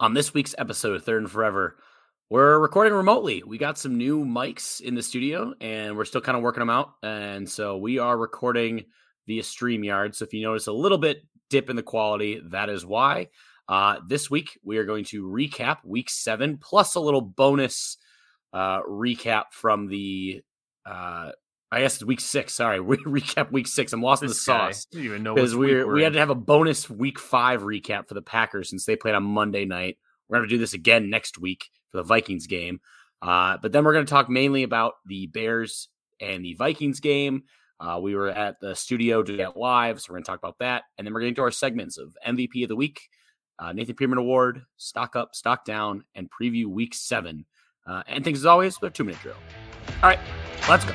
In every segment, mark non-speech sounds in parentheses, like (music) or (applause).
on this week's episode of Third and Forever. We're recording remotely. We got some new mics in the studio and we're still kind of working them out. And so we are recording via StreamYard. So if you notice a little bit dip in the quality, that is why. Uh, this week, we are going to recap week seven plus a little bonus uh, recap from the uh, I guess it's week six. Sorry, (laughs) we recap week six. I'm lost in the guy. sauce You even know because we we're had to have a bonus week five recap for the Packers since they played on Monday night. We're going to do this again next week for the Vikings game, uh, but then we're going to talk mainly about the Bears and the Vikings game. Uh, we were at the studio doing that live, so we're going to talk about that, and then we're getting to our segments of MVP of the week, uh, Nathan Peterman Award, stock up, stock down, and preview week seven. Uh, and things as always with a two minute drill. All right, let's go.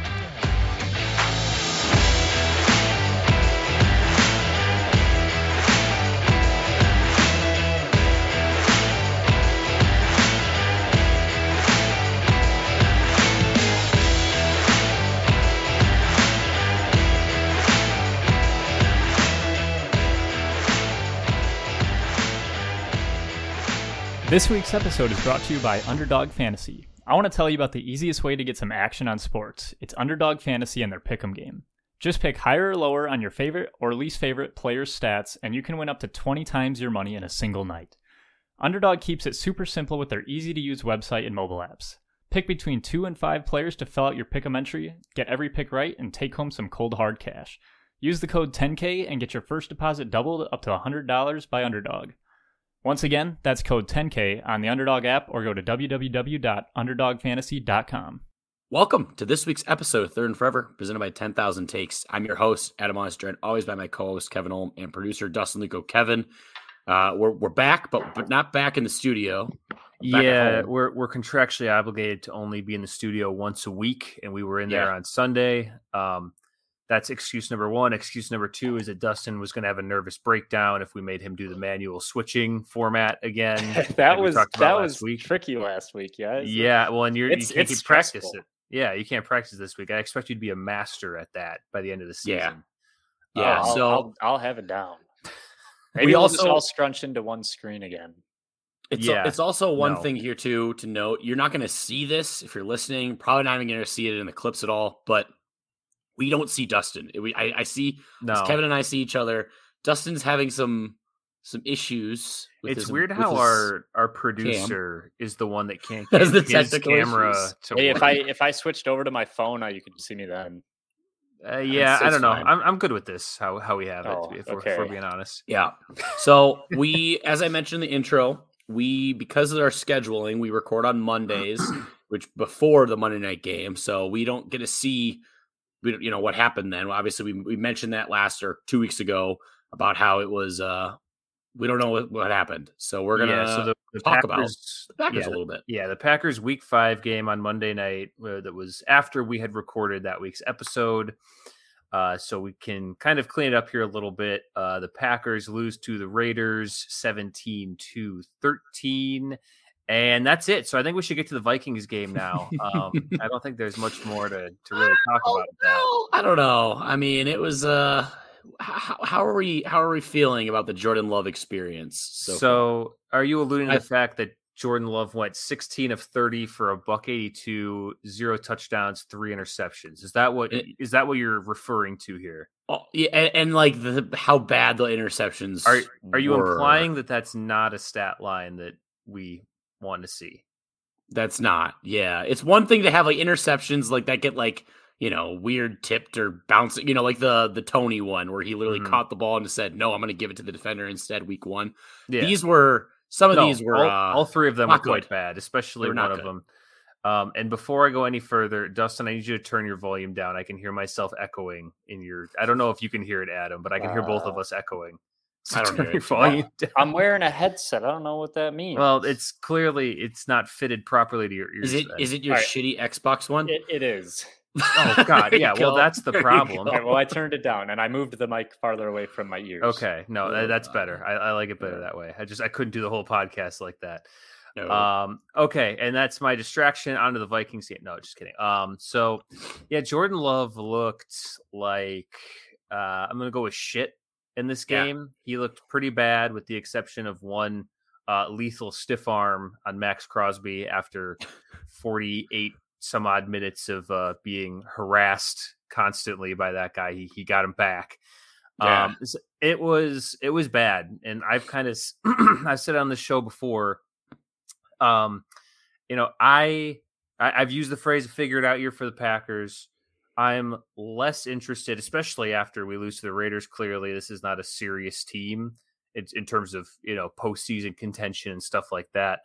This week's episode is brought to you by Underdog Fantasy. I want to tell you about the easiest way to get some action on sports. It's Underdog Fantasy and their Pick'em game. Just pick higher or lower on your favorite or least favorite player's stats, and you can win up to 20 times your money in a single night. Underdog keeps it super simple with their easy to use website and mobile apps. Pick between two and five players to fill out your pick'em entry, get every pick right, and take home some cold hard cash. Use the code 10K and get your first deposit doubled up to $100 by Underdog. Once again, that's code 10K on the Underdog app or go to www.underdogfantasy.com. Welcome to this week's episode of Third and Forever, presented by 10,000 Takes. I'm your host, Adam Oster, always by my co-host, Kevin Olm, and producer, Dustin Luco. Kevin, uh, we're, we're back, but but not back in the studio. Yeah, we're we're contractually obligated to only be in the studio once a week, and we were in there Yeah. on Sunday. Um, that's excuse number one. Excuse number two is that Dustin was going to have a nervous breakdown if we made him do the manual switching format again. (laughs) that was that last was week. tricky last week, yeah. Yeah, well, and you're It's- you can't keep practice it. Yeah, you can't practice this week. I expect you to be a master at that by the end of the season. Yeah. Yeah, I'll, so- I'll, I'll have it down. (laughs) Maybe We we'll just also- all scrunch into one screen again. It's, Yeah. it's also one No. thing here, too, to note. You're not going to see this if you're listening. Probably not even going to see it in the clips at all, but we don't see Dustin. We, I, I see No, Kevin and I see each other. Dustin's having some some issues. With it's his- weird with how his- our our producer is the one that can't (laughs) Has get the his camera to Hey, work. if I if I switched over to my phone, uh, you could see me then. Uh, yeah, It's- I don't know. fine. I'm I'm good with this. How how we have it. Oh, if, we're, if we're being honest. Yeah. So we, as I mentioned in the intro, we because of our scheduling, we record on Mondays, (clears throat) which before the Monday night game, so we don't get to see, we you know, what happened then. Obviously, we we mentioned that last or two weeks ago about how it was. uh We don't know what, what happened, so we're gonna yeah, so the, the talk Packers, about the Packers yeah, a little bit. Yeah, the Packers Week Five game on Monday night uh, that was after we had recorded that week's episode. Uh, so we can kind of clean it up here a little bit. Uh, the Packers lose to the Raiders 17 to 13. And that's it. So I think we should get to the Vikings game now. Um, (laughs) I don't think there's much more to, to really talk Oh, about. well, I don't know. I mean, it was. uh how, how are we? How are we feeling about the Jordan Love experience? So, So, are you alluding to I- the fact that Jordan Love went 16 of 30 for a buck 82, zero touchdowns, three interceptions? Is that what It- is that what you're referring to here? Oh, yeah, and, and like the how bad the interceptions Are are you were. implying that that's not a stat line that we want to see? that's not? Yeah, it's one thing to have like interceptions like that get like you know weird tipped or bouncing. You know, like the the Tony one where he literally Mhm. caught the ball and said, "No, I'm going to give it to the defender instead." Week one, Yeah. these were some of No, these were all, uh, all three of them were quite good. bad, especially one of good. them. Um, and before I go any further, Dustin, I need you to turn your volume down. I can hear myself echoing in your. I don't know if you can hear it, Adam, but I can hear both of Uh, us echoing. So I don't turn hear your it. volume down. I'm wearing a headset. I don't know what that means. Well, it's clearly it's not fitted properly to your ears. is it then. is it your Alright. shitty Xbox one? it, it is. Oh (laughs) God, yeah. Well, go. that's the problem. go. All right, well, I turned it down and I moved the mic farther away from my ears. Okay, no, tha- Oh, that's God. better. I, I like it better that way. I just I couldn't do the whole podcast like that. No. Um, okay, and that's my distraction onto the Vikings game. No, just kidding. Um, so yeah, Jordan Love looked like uh, I'm gonna go with shit in this Yeah. game. He looked pretty bad, with the exception of one uh, lethal stiff arm on Maxx Crosby after 48 some odd minutes of uh, being harassed constantly by that guy. He, he got him back. Yeah. Um, it was it was bad, and I've kind of I've said on the show before. Um, you know, I, I I've used the phrase "figure it out" year for the Packers. I'm less interested, especially after we lose to the Raiders. Clearly, this is not a serious team in, in terms of you know postseason contention and stuff like that.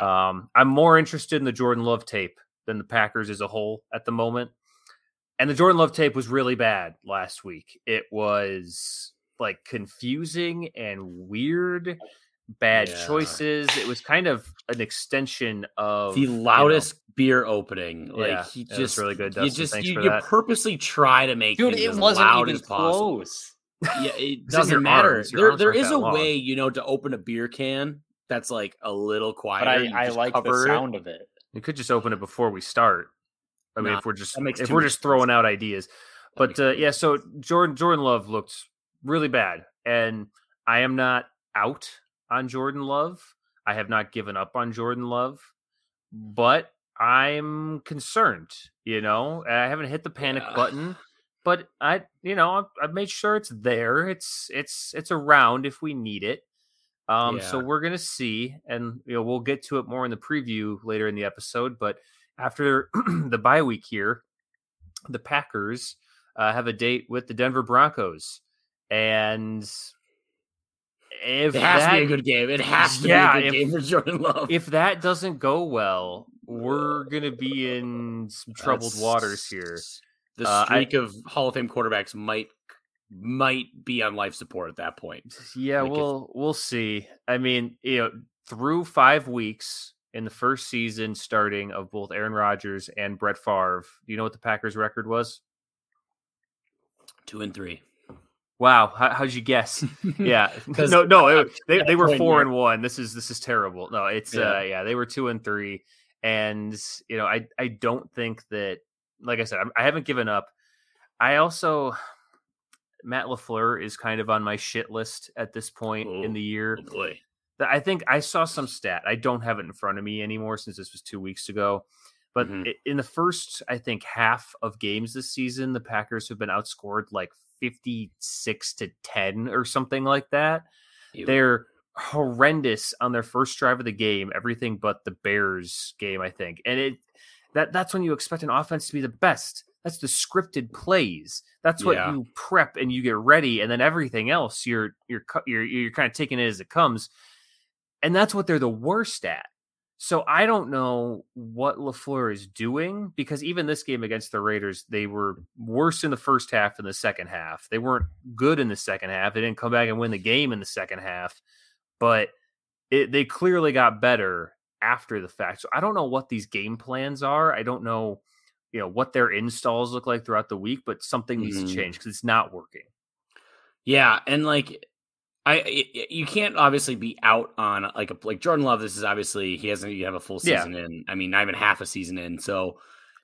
Um, I'm more interested in the Jordan Love tape than the Packers as a whole at the moment. And the Jordan Love tape was really bad last week. It was like confusing and weird, bad Yeah. choices. It was kind of an extension of the you know, loudest beer opening. Like Yeah, he it was just really good, You just Thanks you, for you that. purposely try to make Dude, things it as wasn't loud even as close. Yeah, it doesn't matter. arms. There arms there aren't is that a long. way, you know, to open a beer can that's like a little quieter. But I, I like the cover it. sound of it. You could just open it before we start. I mean, Nah, if we're just that if we're much just sense. throwing out ideas, but uh, yeah. So Jordan Jordan Love looked really bad, and I am not out on Jordan Love. I have not given up on Jordan Love, but I'm concerned. You know, I haven't hit the panic Yeah. button, but I, you know, I've, I've made sure it's there. It's it's it's around if we need it. Um, so we're gonna see, and you know, we'll get to it more in the preview later in the episode. But after (clears throat) the bye week here, the Packers uh, have a date with the Denver Broncos, and if It has that, to be a good game. It has to Yeah, be a good if- game for Jordan Love. if that doesn't go well, we're gonna be in some troubled That's- waters here. The Uh, I- streak of Hall of Fame quarterbacks might might be on life support at that point. Yeah, Like we'll we'll see. I mean, you know, through five weeks in the first season starting of both Aaron Rodgers and Brett Favre, do you know what the Packers' record was? Two and three. Wow, how, how'd you guess? (laughs) Yeah, no, no, it- they they were four and one. This is this is terrible. No, it's Yeah. uh yeah, they were two and three, and you know, I I don't think that, like I said, I'm, I haven't given up. I also. Matt LaFleur is kind of on my shit list at this point in Oh, the year. Oh. I think I saw some stat. I don't have it in front of me anymore since this was two weeks ago. But Mhm. in the first, I think half of games this season, the Packers have been outscored like fifty-six to ten or something like that. Ew. They're horrendous on their first drive of the game, everything but the Bears game, I think. And it that that's when you expect an offense to be the best. That's the scripted plays. That's what Yeah. you prep and you get ready, and then everything else you're you're you're you're kind of taking it as it comes, and that's what they're the worst at. So I don't know what LaFleur is doing because even this game against the Raiders, they were worse in the first half than the second half. They weren't good in the second half. They didn't come back and win the game in the second half, but it, they clearly got better after the fact. So I don't know what these game plans are. I don't know, you know, what their installs look like throughout the week, but something needs Mhm. to change because it's not working. Yeah, and like I, I- you can't obviously be out on like a like Jordan Love. This is obviously he hasn't you have a full Yeah. season in. I mean, not even half a season in. So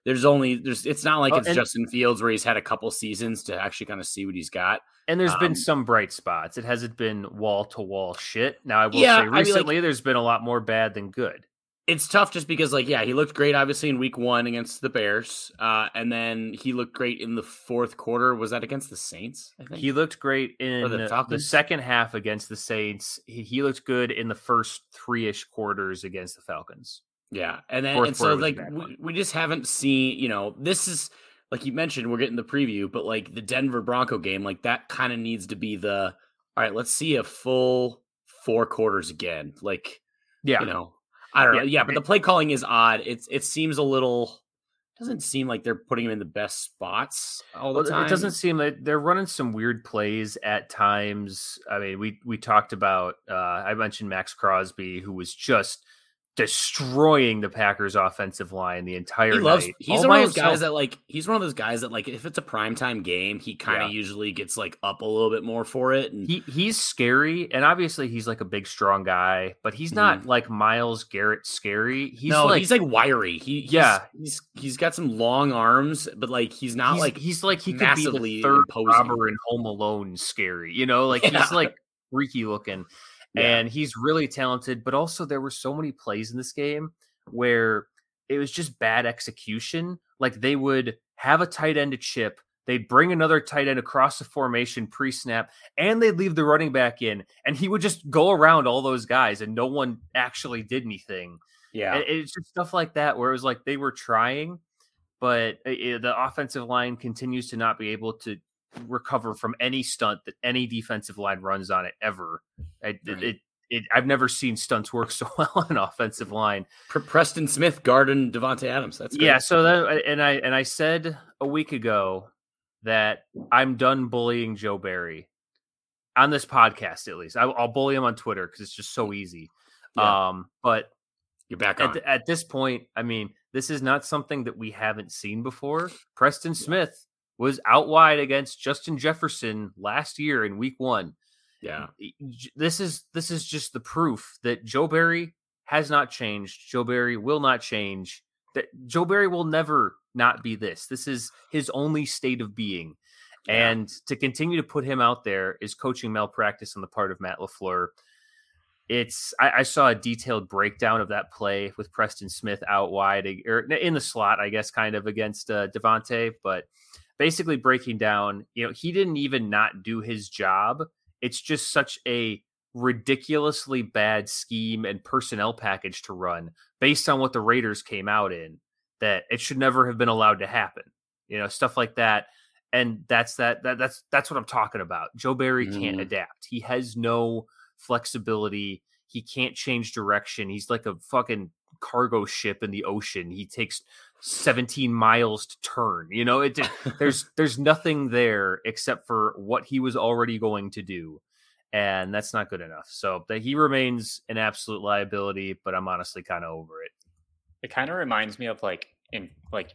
there's only there's. It's not like Oh, it's and- Justin Fields where he's had a couple seasons to actually kind of see what he's got. And there's Um, been some bright spots. It hasn't been wall to wall shit. Now I will Yeah, I say mean, like- recently there's been a lot more bad than good. It's tough just because like yeah, he looked great obviously in week one against the Bears, uh, and then he looked great in the fourth quarter. Was that against the Saints? I think He looked great in the the, second half against the Saints. He, he looked good in the first three ish quarters against the Falcons. Yeah, and then Fourth and so quarter was a like we, we just haven't seen you know this is like you mentioned we're getting the preview, but like the Denver Bronco game, like that kind of needs to be the all right. Let's see a full four quarters again. Like Yeah. you know, I don't know. Yeah, Yeah, but the play calling is odd. It's it seems a little doesn't seem like they're putting him in the best spots all the Well, time. it doesn't seem that they're running some weird plays at times. I mean, we we talked about uh I mentioned Maxx Crosby, who was just destroying the Packers offensive line the entire He loves. night. He's all one of those guys that like. He's one of those guys that like. If it's a primetime game, he kind of Yeah. usually gets like up a little bit more for it. And he he's scary, and obviously he's like a big, strong guy, but he's not mm-hmm. like Myles Garrett scary. He's no, like he's like wiry. He he's, Yeah. he's he's got some long arms, but like he's not he's, like he's like he could be the third imposing. robber in Home Alone scary. You know, like Yeah. he's like freaky looking. Yeah. and he's really talented. But also, there were so many plays in this game where it was just bad execution. Like they would have a tight end to chip, they'd bring another tight end across the formation pre snap, and they'd leave the running back in, and he would just go around all those guys, and no one actually did anything. Yeah. And It's just stuff like that where it was like they were trying, but uh, uh, the offensive line continues to not be able to recover from any stunt that any defensive line runs on it ever. It, Right. it, it, I've never seen stunts work so (laughs) well on an offensive line. Pre- Preston Smith guarding Davante Adams. That's good. Yeah. So that and I and I said a week ago that I'm done bullying Joe Barry on this podcast. At least I, I'll bully him on Twitter because it's just so easy. Yeah. Um, but You're back at, at this point, I mean, this is not something that we haven't seen before. Preston Smith was out wide against Justin Jefferson last year in Week One. yeah. This is this is just the proof that Joe Barry has not changed. Joe Barry will not change. That Joe Barry will never not be this. This is his only state of being. Yeah. And to continue to put him out there is coaching malpractice on the part of Matt LaFleur. It's I, I saw a detailed breakdown of that play with Preston Smith out wide or in the slot, I guess, kind of against uh, Davante, but basically breaking down, you know, he didn't even not do his job. It's just such a ridiculously bad scheme and personnel package to run based on what the Raiders came out in that it should never have been allowed to happen. You know, stuff like that. And that's that, that that's that's what I'm talking about. Joe Barry can't Mhm. adapt. He has no flexibility. He can't change direction. He's like a fucking cargo ship in the ocean. He takes 17 miles to turn. You know, it (laughs) there's there's nothing there except for what he was already going to do. And that's not good enough. So that he remains an absolute liability, but I'm honestly kind of over it. It kind of reminds me of like in like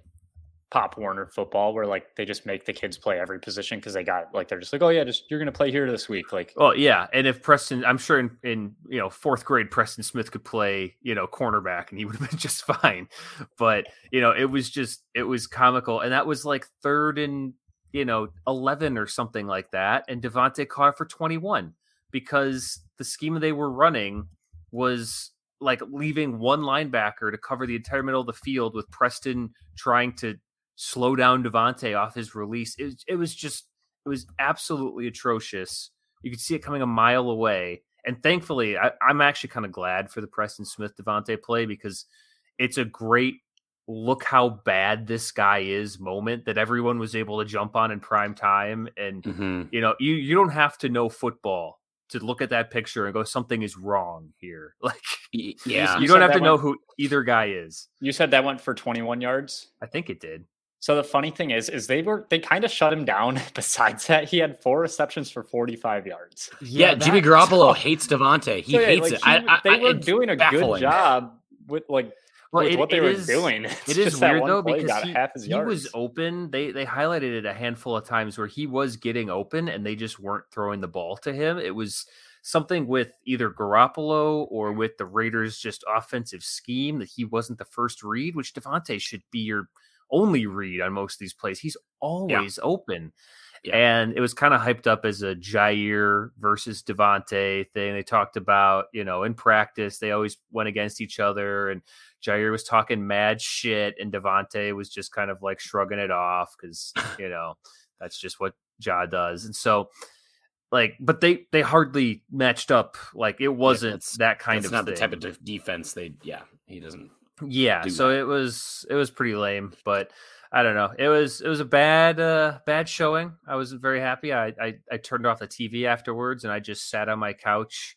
Pop Warner football, where like they just make the kids play every position because they got like they're just like, oh yeah, just you're gonna play here this week. Like Well, yeah, and if Preston, I'm sure in, in you know fourth grade, Preston Smith could play you know cornerback, and he would have been (laughs) just fine. But you know, it was just it was comical, and that was like third and you know eleven or something like that, and Davante caught for 21 because the scheme they were running was like leaving one linebacker to cover the entire middle of the field with Preston trying to slow down Davante off his release. It, it was just it was absolutely atrocious. You could see it coming a mile away. And thankfully, I, I'm actually kind of glad for the Preston Smith Davante play because it's a great look how bad this guy is moment that everyone was able to jump on in prime time. And hmm you know, you you don't have to know football to look at that picture and go, something is wrong here. (laughs) Like Yeah. you You don't have to that know who either guy is. you said that went for 21 yards. I think it did. So the funny thing is, is they were they kind of shut him down. (laughs) Besides that, he had four receptions for 45 yards. Yeah, Jimmy that- Garoppolo hates Davante. He So, yeah, hates like, it. he- I, I, they were doing a baffling. good job with like Well, with it- what they were is- doing. (laughs) It It's just weird though because he, half his he was open. They they highlighted it a handful of times where he was getting open and they just weren't throwing the ball to him. It was something with either Garoppolo or with the Raiders' just offensive scheme that he wasn't the first read, which Davante should be your only read on most of these plays. He's always open. Yeah. And it was kind of hyped up as a Jair versus Davante thing. They talked about, you know, in practice, they always went against each other. And Jair was talking mad shit, and Davante was just kind of like shrugging it off because, (laughs) you know, that's just what Ja does. And so, like, but they they hardly matched up. Like, it wasn't that's- that kind of not thing. the type of defense they. Yeah, he doesn't. Yeah, so that. it was it was pretty lame, but I don't know. It was it was a bad uh bad showing. I wasn't very happy. I I, I turned off the TV afterwards and I just sat on my couch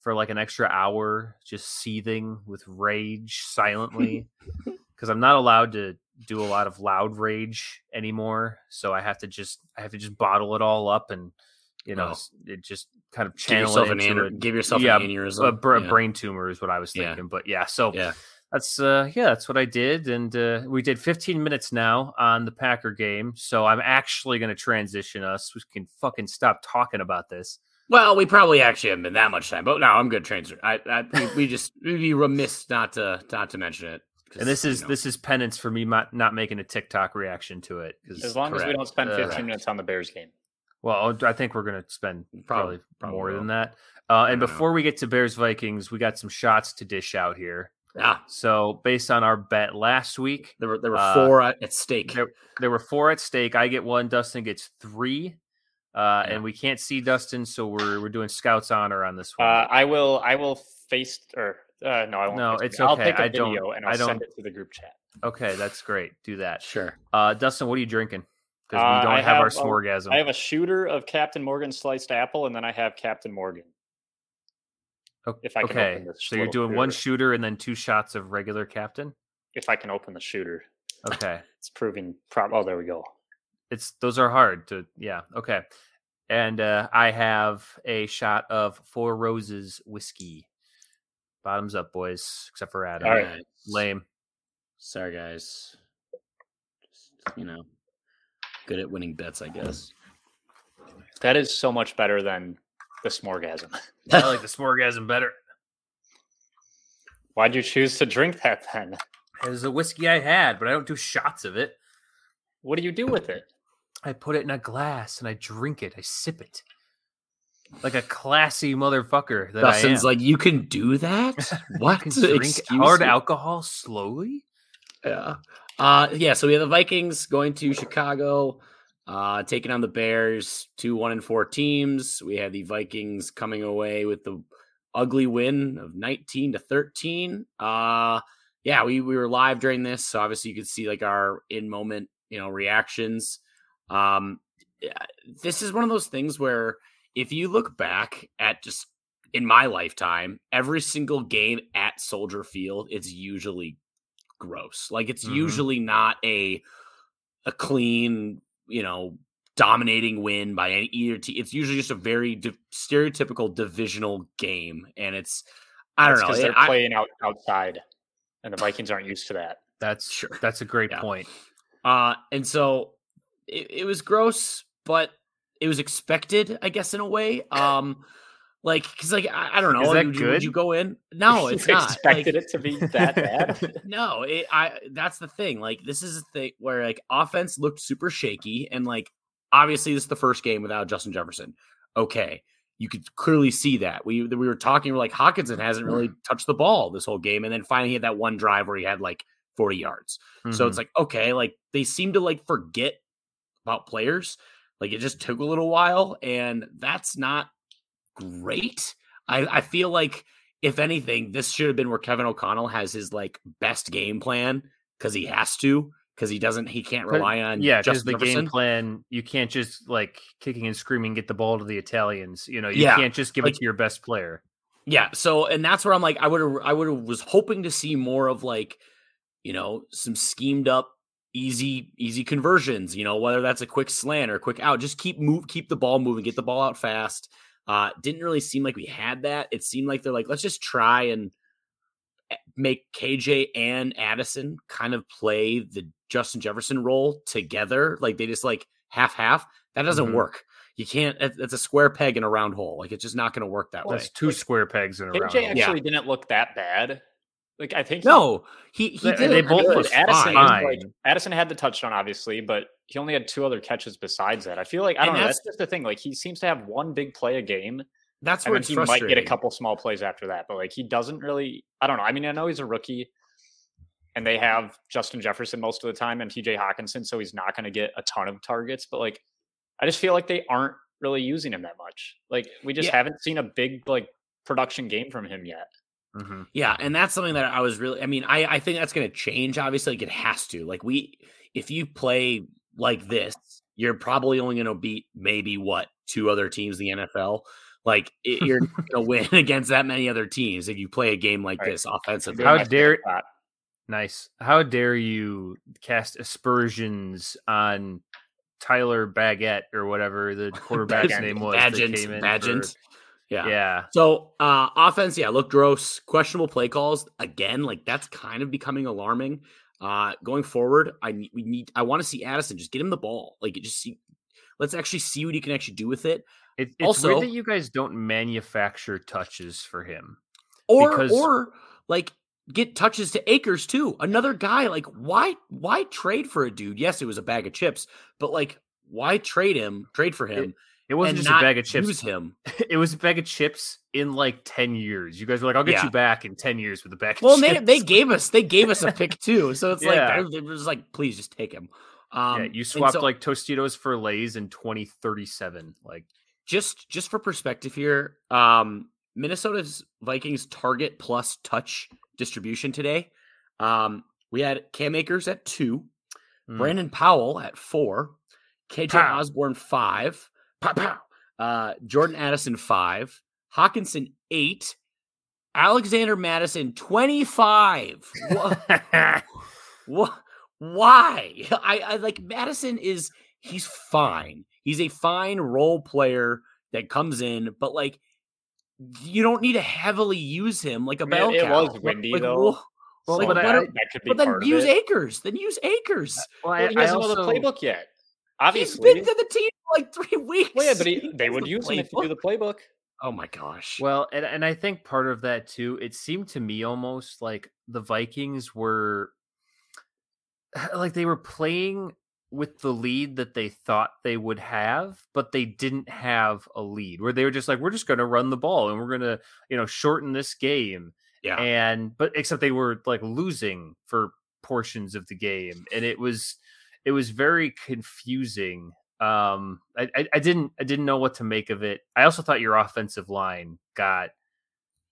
for like an extra hour just seething with rage silently (laughs) because I'm not allowed to do a lot of loud rage anymore. So I have to just I have to just bottle it all up and you know Oh. it just kind of Give channel yourself it an into aner- a- give yourself yeah, an aneurysm. a, br- yeah. brain tumor is what I was Yeah. thinking. But yeah, so Yeah. That's uh yeah, that's what I did, and uh, we did 15 minutes now on the Packer game. So I'm actually going to transition us. We can fucking stop talking about this. Well, we probably actually haven't been that much time, but no, I'm good. Transfer. I, I we, we just we'd be remiss not to not to mention it. And this is you know, this is penance for me not, not making a TikTok reaction to it. as long as we don't spend Uh, 15 correct. minutes on the Bears game. Well, I think we're going to spend probably, Probably- probably more will. than that. Uh, and don't know. before we get to Bears Vikings, we got some shots to dish out here. Yeah, So, based on our bet last week, there were there were Uh, four at, at stake. there, there were four at stake. I get one. Dustin gets three. Uh, Yeah. And we can't see Dustin, so we're we're doing Scouts honor on this Uh, one. I will. I will face or uh, no, I won't. No, face it's it. I'll okay. take a I don't- video and I I'll don't- send it to the group chat. okay, that's great. Do that. Sure. Uh, Dustin, what are you drinking? Because Uh, we don't I have, our have a- smorgasm. I have a shooter of Captain Morgan sliced apple, and then I have Captain Morgan. O- if I can okay, open this so you're little doing one shooter. shooter and then two shots of regular Captain. If I can open the shooter, Okay. (laughs) it's proving. Prob- oh, there we go. it's those are hard to yeah okay and uh i have a shot of four roses whiskey bottoms up boys except for adam All right. lame Sorry, guys. Just, you know, good at winning bets, I guess. That is so much better than the smorgasm. (laughs) i like (laughs) the smorgasm better Why'd you choose to drink that then? it was a whiskey i had but i don't do shots of it What do you do with it? i put it in a glass and i drink it i sip it like a classy motherfucker that Dustin's I am. like, you can do (laughs) that? What? You can drink Excuse hard me? alcohol slowly Yeah. Uh, yeah. So we have the Vikings going to Chicago, uh, taking on the Bears. Two one and four teams. We have the Vikings coming away with the ugly win of nineteen to thirteen. Uh, yeah, we we were live during this, so obviously you could see like our in moment, you know, reactions. Um, this is one of those things where if you look back at just in my lifetime, every single game at Soldier Field, it's usually gross. Like it's Mhm. usually not a a clean, you know, dominating win by any either team. It's usually just a very di- stereotypical divisional game, and it's I don't know. because they're I- playing out outside, and the Vikings aren't used to that. that's Sure. that's a great Yeah. point Uh, and so it, it was gross, but it was expected, I guess, in a way. Um, like, cause like I, I don't know, Is that would, you, would you go in? (laughs) No, it's not. expected Like, it to be that bad. (laughs) no, it, I that's the thing. Like, this is a thing where like offense looked super shaky, and like obviously this is the first game without Justin Jefferson. Okay. You could clearly see that. We we were talking, we're like Hockenson hasn't really touched the ball this whole game. And then finally he had that one drive where he had like 40 yards. So Mhm. it's like, okay, like they seem to like forget about players. Like it just took a little while, and that's not great. I, I feel like if anything, this should have been where Kevin O'Connell has his like best game plan because he has to, because he doesn't he can't rely on yeah, just the game plan you can't just like kicking and screaming get the ball to the Italians. You know, you Yeah, can't just give like- it to your best player. Yeah, so and that's where I'm like, I would have, I would have was hoping to see more of like, you know, some schemed up, easy, easy conversions. You know, whether that's a quick slant or a quick out, just keep move, keep the ball moving, get the ball out fast. Uh, didn't really seem like we had that. It seemed like they're like, let's just try and eh, make KJ and Addison kind of play the Justin Jefferson role together. Like they just like half half. That doesn't Mhm. work. You can't. it- It's a square peg in a round hole. Like it's just not going to work that way. That's two square pegs in a round. Hole. KJ hole. actually didn't look that bad. Like I think No, he he They- did. they both It look was Addison, fine. like, Addison had the touchdown, obviously, but he only had two other catches besides that. I feel like I don't know. that's- That's just the thing. Like he seems to have one big play a game, That's where he might get a couple small plays after that. But like he doesn't really. I don't know. I mean, I know he's a rookie, and they have Justin Jefferson most of the time and T.J. Hockenson, so he's not going to get a ton of targets. But like, I just feel like they aren't really using him that much. Like we just Yeah. haven't seen a big like production game from him yet. Mhm. Yeah, and that's something that I was really. I mean, I I think that's going to change. Obviously, like it has to. Like we, if you play like this, you're probably only going to beat maybe what two other teams in the NFL. Like it, you're (laughs) going to win (laughs) against that many other teams if you play a game like Right. this offensively. How dare- favorite. Nice. How dare you cast aspersions on Tyler Baguette or whatever the (laughs) quarterback's name was? that Bagent, came Bagent. Yeah. yeah. So uh offense, yeah, looked gross. Questionable play calls again. Like that's kind of becoming alarming. Uh going forward, I need we need I want to see Addison just get him the ball. Like just see let's actually see what he can actually do with it. It, it's Also- weird that you guys don't manufacture touches for him. Or Because- or like get touches to Akers too. Another guy like why why trade for a dude? Yes, it was a bag of chips, but like why trade him? Trade for him It wasn't and just a bag of chips. Use him. (laughs) It was a bag of chips in like ten years. You guys were like, "I'll get Yeah. you back in ten years with a bag." Well, of they chips. they gave us they gave us a (laughs) pick too, so it's Yeah. like it was like please just take him. Um, yeah, you swapped so like Tostitos for Lay's in twenty thirty seven. Like, just just for perspective here, um, Minnesota's Vikings target plus touch distribution today. Um, we had Cam Akers at two, mm, Brandon Powell at four, KJ Pow. Osborn five, pow, pow. Uh, Jordan Addison five, Hockenson eight, Alexander Mattison twenty five. What? (laughs) Why? I, I like Mattison is he's fine. He's a fine role player that comes in, but like you don't need to heavily use him like a mean, bell it cow. was windy, Like, though. well, Well, like, but what I- are- that could be but then part use of it. Akers. Then use Akers. well, Well, I, he I doesn't know also, the playbook yet. He's Obviously, been to the team for like three (laughs) weeks. well, yeah, but he, He they would the use him if you do the playbook. playbook. Oh my gosh. Well, and, and I think part of that too, it seemed to me almost like the Vikings were (sighs) like they were playing with the lead that they thought they would have, but they didn't have a lead where they were just like, we're just going to run the ball and we're going to, you know, shorten this game. yeah. And, but except they were like losing for portions of the game. And it was, it was very confusing. Um, I, I, I didn't, I didn't know what to make of it. I also thought your offensive line got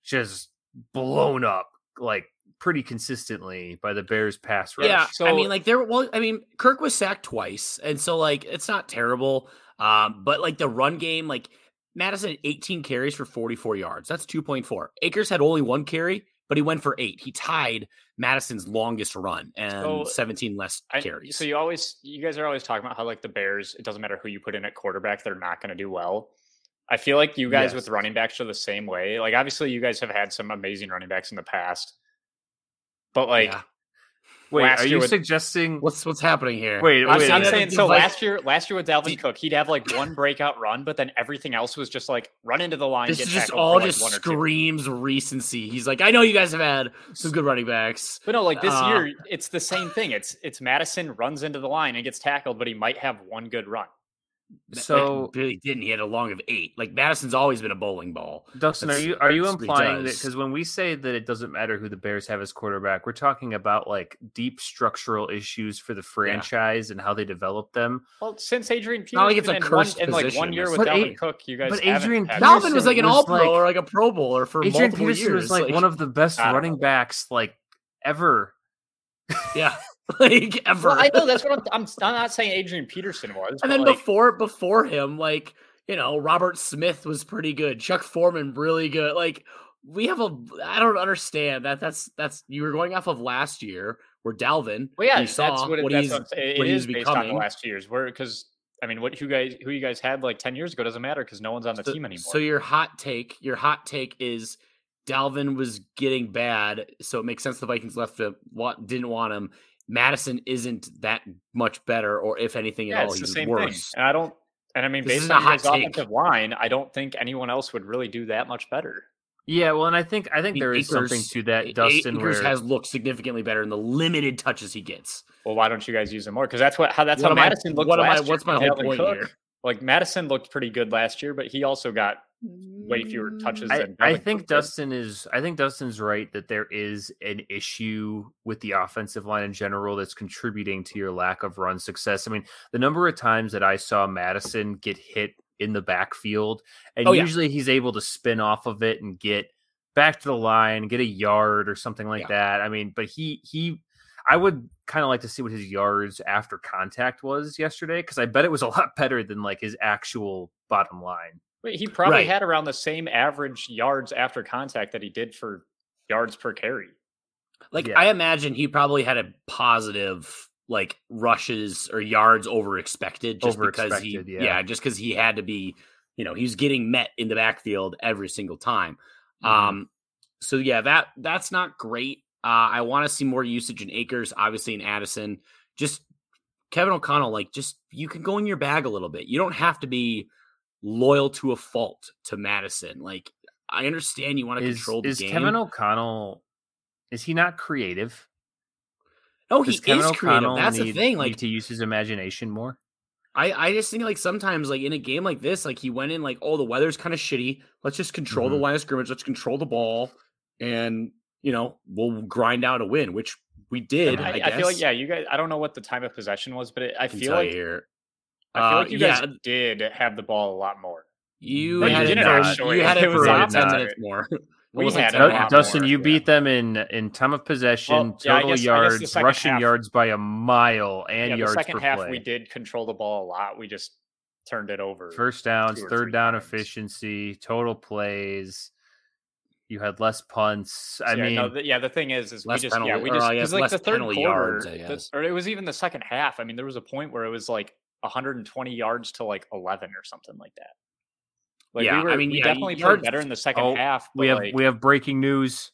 just blown up like pretty consistently by the Bears pass rush. Yeah, so I mean, like there. Well, I mean, Kirk was sacked twice, and so like it's not terrible. Um, but like the run game, like Mattison had 18 carries for 44 yards. That's 2.4. Akers had only one carry, but he went for eight. He tied Mattison's longest run and So, 17 less I, carries. so you always, you guys are always talking about how like the Bears, it doesn't matter who you put in at quarterback, they're not going to do well. I feel like you guys with running backs are the same way. Like obviously, you guys have had some amazing running backs in the past, but like Yeah. Wait, last are you with- suggesting? what's what's happening here? Wait, I'm, wait, I'm saying so. Vi- Last year, last year with Dalvin The- Cook, he'd have like one breakout run, but then everything else was just like run into the line. This get is just all like, just one two. screams recency. He's like, I know you guys have had some good running backs. But no, like this Uh, year, it's the same thing. It's it's Mattison runs into the line and gets tackled, but he might have one good run. So- Billy didn't. He had a long of eight. Like Mattison's always been a bowling ball. Dustin, are you are you that's what he implying that because when we say that it doesn't matter who the Bears have as quarterback, we're talking about like deep structural issues for the franchise and how they develop them. Well, since Adrian not like Peterson it's a in, one, cursed in like one position year with something. Dalvin But Cook, you guys but Adrian had- Peterson Dalvin was like an all pro like- or like a pro bowler for Adrian multiple Peterson years. was like, one of the best running know. backs like ever. yeah, (laughs) (laughs) like ever. Well, I know that's what I'm, I'm. I'm not saying Adrian Peterson was, and then like, before before him, like you know, Robert Smith was pretty good. Chuck Foreman really good. Like we have a. I don't understand that. That's that's you were going off of last year where Dalvin. well, yeah, you saw that's what, it, what he's what I'm saying. what It is based on the last two years. Where because I mean, what you guys who you guys had like ten years ago doesn't matter because no one's on the so, team anymore. So your hot take, your hot take is Dalvin was getting bad, so it makes sense the Vikings left to want didn't want him. Mattison isn't that much better, or if anything at yeah, all, it's the he's same worse. thing. And I don't. And I mean, This based on a hot his take. offensive line, I don't think anyone else would really do that much better. Yeah, well, and I think I think mean, there is something to that, Dustin. Akers Where has looked significantly better in the limited touches he gets. Well, why don't you guys use him more? Because that's what how that's What how am I- Mattison looked what am I- last year. what's my whole Dalvin point Cook. here? Like Mattison looked pretty good last year, but he also got way fewer touches I, than I Dalvin think Dustin is I think Dustin's right that there is an issue with the offensive line in general that's contributing to your lack of run success. I mean, the number of times that I saw Mattison get hit in the backfield, and Oh, yeah. usually he's able to spin off of it and get back to the line, get a yard or something like Yeah. that. I mean, but he he I would kind of like to see what his yards after contact was yesterday because I bet it was a lot better than like his actual bottom line. Wait, he probably Right. had around the same average yards after contact that he did for yards per carry. Like Yeah. I imagine he probably had a positive like rushes or yards over expected just because he Over-expected, yeah. just because he had to be you know he was getting met in the backfield every single time. Mhm. Um so yeah that that's not great. Uh I want to see more usage in Akers, obviously in Addison. Just Kevin O'Connell, like just you can go in your bag a little bit. You don't have to be loyal to a fault to Mattison. Like I understand you want to is, control the is game. Kevin O'Connell is he not creative? no, he Does Kevin is creative. That's need, the thing. Like to use his imagination more. I, I just think like sometimes like in a game like this, like he went in like, oh, the weather's kind of shitty. Let's just control Mhm. the line of scrimmage. Let's control the ball, and you know we'll grind out a win, which we did. I, I, I feel like yeah, you guys. I don't know what the time of possession was, but it, I I feel like here. I feel Uh, like you guys yeah. did have the ball a lot more. You They had it for you had it, (laughs) It for was about ten opposite. minutes more. (laughs) We Almost like had it and a a lot half Dustin, more. you yeah. beat them in in time of possession, Well, yeah, total guess- guess yards, rushing half- yards by a mile, and yeah, the yards second half play. we did control the ball a lot. We just turned it over. First downs, third down times. efficiency, total plays. You had less punts. I yeah, mean, no, the, yeah. The thing is, is we just yeah we just because like the third quarter, yards, the- or it was even the second half. I mean, there was a point where it was like 120 yards to like 11 or something like that. Like Yeah, we were, I mean, we yeah, definitely yards- played better in the second Oh, half. we have like, we have breaking news.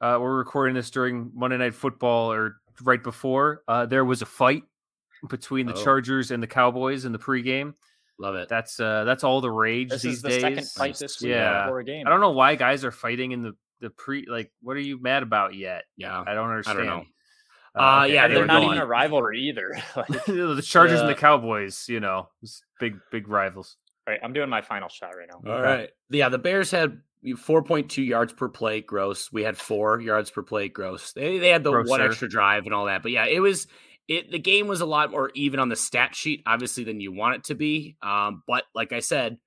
Uh, we're recording this during Monday Night Football or right before. Uh, there was a fight between the Oh. Chargers and the Cowboys in the pregame. Love it. That's uh, that's all the rage this these is the days. second fight this week Yeah. before a game. I don't know why guys are fighting in the the pre. Like, what are you mad about yet? Yeah. I don't I understand. don't know. Uh, Uh, okay, yeah, and they they're were not going- even a rivalry either. (laughs) (laughs) like, the Chargers and the Cowboys. You know, big big rivals. right, I'm doing my final shot right now. All right. Yeah, the Bears had 4.2 yards per play gross. We had four yards per play gross. They, they had the one extra drive and all that. But yeah, it was it the game was a lot more even on the stat sheet, obviously, than you want it to be. Um, but like I said,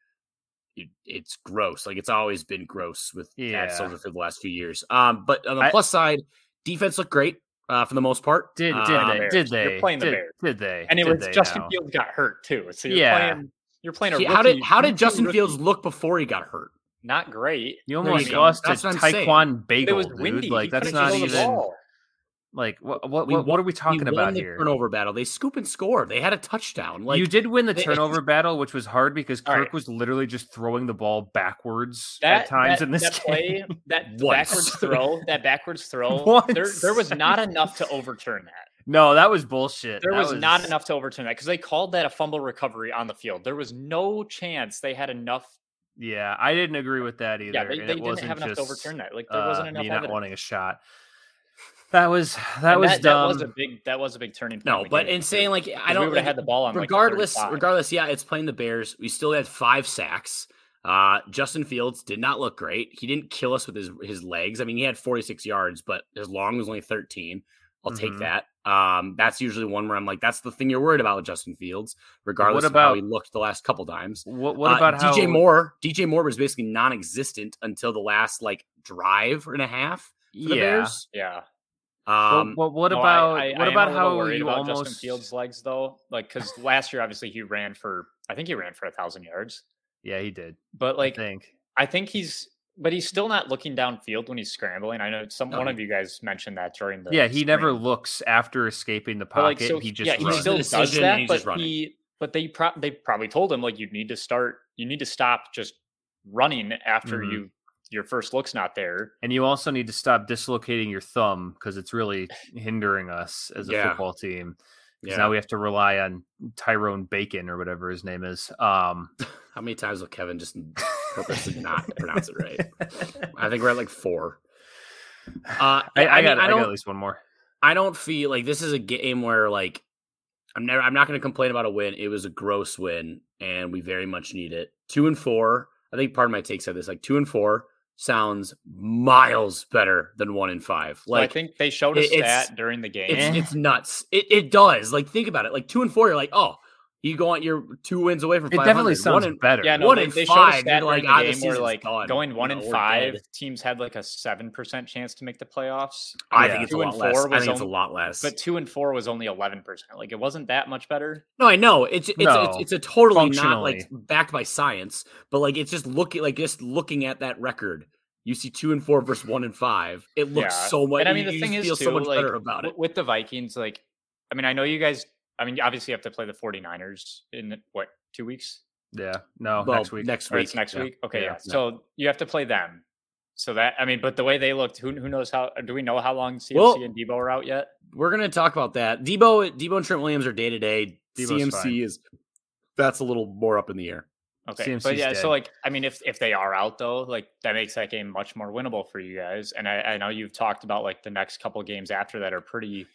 it, it's gross. Like it's always been gross with Yeah. Pat Silver for the last few years. Um, but on the I- plus side, defense looked great uh, for the most part. Did did Um, they? Bears. Did You're they? playing the did, Bears. did they? And it Did was Justin now? Fields got hurt too. So you're Yeah. playing you're playing a He- rookie, how did how did Justin rookie. Fields look before he got hurt? Not great. You There you almost go. lost to That's what Taekwon Bagel, it was dude. windy. Like He that's couldn't not throw the even ball. Like what what won- what are we We talking won about the here? turnover battle. They scoop and score. They had a touchdown. Like you did win the they- (laughs) turnover battle, which was hard because Kirk right. was literally just throwing the ball backwards That at times that, in this that game. play, (laughs) that (laughs) Once. backwards throw, that backwards throw, there there was not enough to overturn that. No, that was bullshit. There That was, not enough to overturn that because they called that a fumble recovery on the field. There was no chance they had enough. Yeah, I didn't agree with that either. Yeah, they, they didn't have enough to overturn that. Like there uh, wasn't enough me not evidence. wanting a shot. That was that And was that, dumb. That was a big. That was a big turning point. no, but game, in saying like I don't we like, have had the ball on like regardless, 35. regardless, yeah, it's playing the Bears. We still had five sacks. Uh, Justin Fields did not look great. He didn't kill us with his his legs. I mean, he had 46 yards, but his long was only 13. I'll take Mhm. that. Um, that's usually one where I'm like, that's the thing you're worried about with Justin Fields, regardless of how about- he looked the last couple times. what what Uh, about how DJ Moore? DJ Moore was basically non-existent until the last like drive and a half for the Yeah. Bears. yeah. Well, Um, well, what No, I- about I, I what am about how worried you about almost Justin Fields' legs though? Like because last year obviously he ran for I think he ran for a thousand yards, Yeah, he did. but like I think. I think he's, but he's still not looking downfield when he's scrambling. I know some No, one he- of you guys mentioned that during the Yeah, he never looks after escaping the But, pocket. like so he just yeah he still does that, but he but they pro- they probably told him like you need to start you need to stop just running after Mhm. you your first look's not there. and you also need to stop dislocating your thumb because it's really hindering us as a Yeah. football team. Because yeah. now we have to rely on Tyrone Bacon or whatever his name is. Um, (laughs) How many times will Kevin just (laughs) purposely not pronounce it right? I think we're at like four. Uh, I, yeah, I, mean, got, I, got at least one more. I don't feel like this is a game where like I'm never. I'm not going to complain about a win. It was a gross win, and we very much need it. Two and four. I think part of my take said this. Like two and four sounds miles better than one in five. So I think they showed it's- stat during the game. it's it's nuts. It it does. Like think about it. Like two and four, you're like, oh, you go on. You're two wins away from. It 500. definitely One sounds and- better. Yeah, no, One they, and they showed a five, stat like, during ah, the the game where like done. going one You know, and five dead. teams had like a seven percent chance to make the playoffs. I Yeah. think it's a Two and lot less. four I was think it's a lot less. But two and four was only eleven percent. Like it wasn't that much better. No, I know it's it's No, it's, it's a totally not like backed by science, but like it's just looking like just looking at that record. You see two and four versus one and five. It looks Yeah. so much. And I mean, the you thing is, feel too, so much like, better about it. with the Vikings. Like, I mean, I know you guys. I mean, obviously, you have to play the 49ers in what two weeks? Yeah, no, Well, next week. Next week. it's next yeah. week. Okay, Yeah. yeah. Yeah. So you have to play them. So that I mean, but the way they looked, who who knows how? Do we know how long CMC Well- and Deebo are out yet? We're gonna talk about that. Deebo, Deebo and Trent Williams are day to day. Deebo's CMC fine. is that's a little more up in the air. Okay, CMC's but yeah, dead. so like, I mean, if if they are out though, like that makes that game much more winnable for you guys. And I, I know you've talked about like the next couple games after that are pretty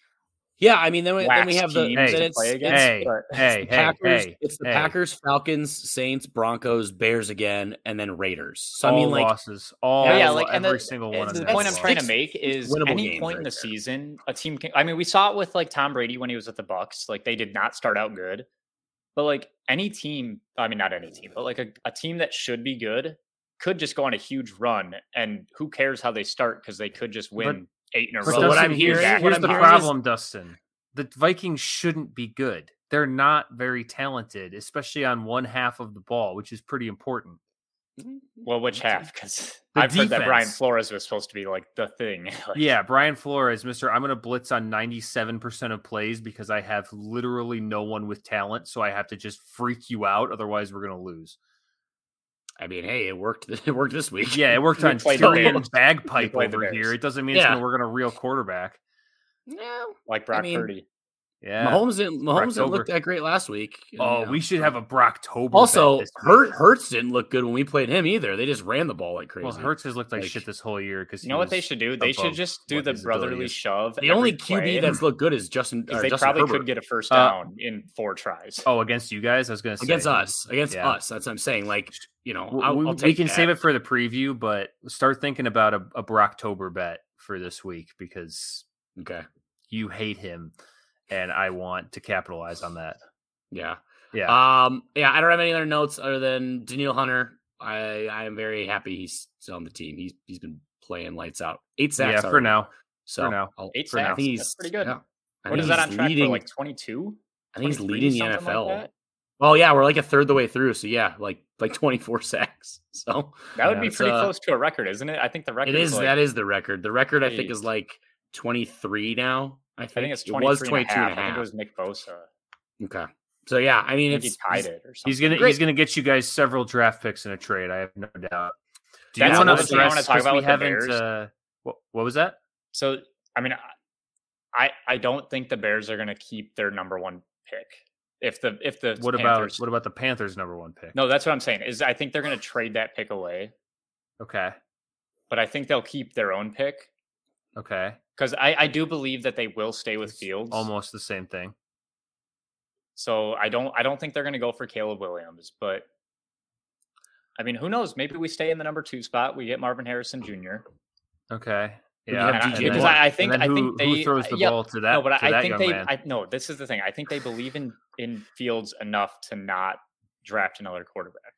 Yeah, I mean, then we, then we have the teams then it's, play it's hey, but- hey, the hey, Packers, hey, it's the hey. Packers, Falcons, Saints, Broncos, Bears again, and then Raiders. So all I mean, like, losses, all Yeah, yeah, like, every the- single one of the point I'm trying to make is winnable any games point in the there. season, a team can. I mean, we saw it with like Tom Brady when he was at the Bucs. Like they did not start out good, but like any team, I mean, not any team, but like a, a team that should be good could just go on a huge run, and who cares how they start because they could just win eight in a But So row. what I'm here's, hearing- here's what the I'm hearing is- problem, Dustin. The Vikings shouldn't be good. They're not very talented, especially on one half of the ball, which is pretty important. well, which half? Because I've heard that Brian. Flores was supposed to be like the thing. (laughs) Like, Yeah, Brian Flores, Mister. I'm going to blitz on 97% of plays because I have literally no one with talent, so I have to just freak you out. Otherwise, we're going to lose. I mean, hey, it worked. (laughs) It worked this week. Yeah, it worked (laughs) on Tyrion Bagpipe over here. It doesn't mean it's going to work on a real quarterback. No, like Brock mean, Purdy. Yeah. Mahomes didn't. Mahomes didn't look that great last week. oh, you know, we should have a Brocktober. Also, bet this week. Hurt Hurts didn't look good when we played him either. They just ran the ball like crazy. Well, Hurts has looked like, Like, shit this whole year because You know what they should do? They should just do the brotherly is. shove. the only every play, QB that's looked good is Justin. (laughs) 'cause Or they Justin probably Herbert. could get a first Uh, down in four tries. Oh, against you guys, I was going to say against us. Against Yeah. us. That's what I'm saying. Like you know, W- I'll, we, I'll we can that. save it for the preview, but start thinking about a, a Brocktober bet for this week because Okay. you hate him, and I want to capitalize on that. Yeah. Yeah, Um. Yeah. I don't have any other notes other than Danielle Hunter. I I am very happy he's still on the team. He's he's been playing lights out. Eight yeah. sacks. For now, So for now. I'll- Eight for now. I sacks? think That's he's pretty good. yeah. I what that on track leading, for? Like 22? I think he's leading the something like NFL. well, yeah, we're like a third the way through. So yeah, like like 24 (laughs) sacks. So That would Yeah, be pretty uh, close to a record, isn't it? I think the record it is like, that is the record. The record I think is like 23 now. I think, I think it's it 23 was and a 22 half. and a I think it was Nick Bosa. Okay. So yeah, I I mean think it's he tied it or something. He's gonna Great. he's gonna get you guys several draft picks in a trade. I have no doubt. Do That's wanna another thing I wanna address- talk 'cause about we with the haven't, Bears. Uh, what, what was that? So, I mean, I I don't think the Bears are going to keep their number one pick. If the if the What Panthers, about what about the Panthers' number one pick? No, that's what I'm saying. Is I think they're going to trade that pick away, Okay, but I think they'll keep their own pick okay, because I I do believe that they will stay with Fields. almost the same thing. So I don't I don't think they're going to go for Caleb Williams, but I mean, who knows? Maybe we stay in the number two spot. We get Marvin Harrison Jr. Okay, Who do you yeah, have And I- DJ and because? I, I think I who, think they who throws the yeah, ball to that? no, but I, think they man? I, no. This is the thing. I think they believe in in Fields enough to not draft another quarterback.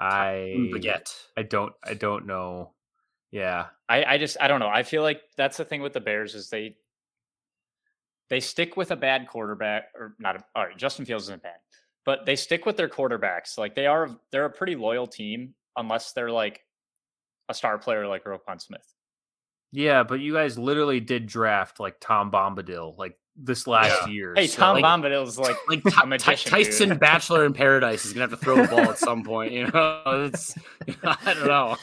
I baguette. I don't I don't know. Yeah, I, I just I don't know. I feel like that's the thing with the Bears is they they stick with a bad quarterback or not. A, all right, Justin Fields isn't bad, but they stick with their quarterbacks. Like they are they're a pretty loyal team unless they're like a star player like Roquan Smith. yeah, but you guys literally did draft like Tom Bombadil like this last year. Hey, so- Tom like- Bombadil's like Like a Ty- Ty- magician, Tyson dude. Bachelor in Paradise is gonna have to throw the ball at some point. You know, (laughs) it's (laughs) I don't know.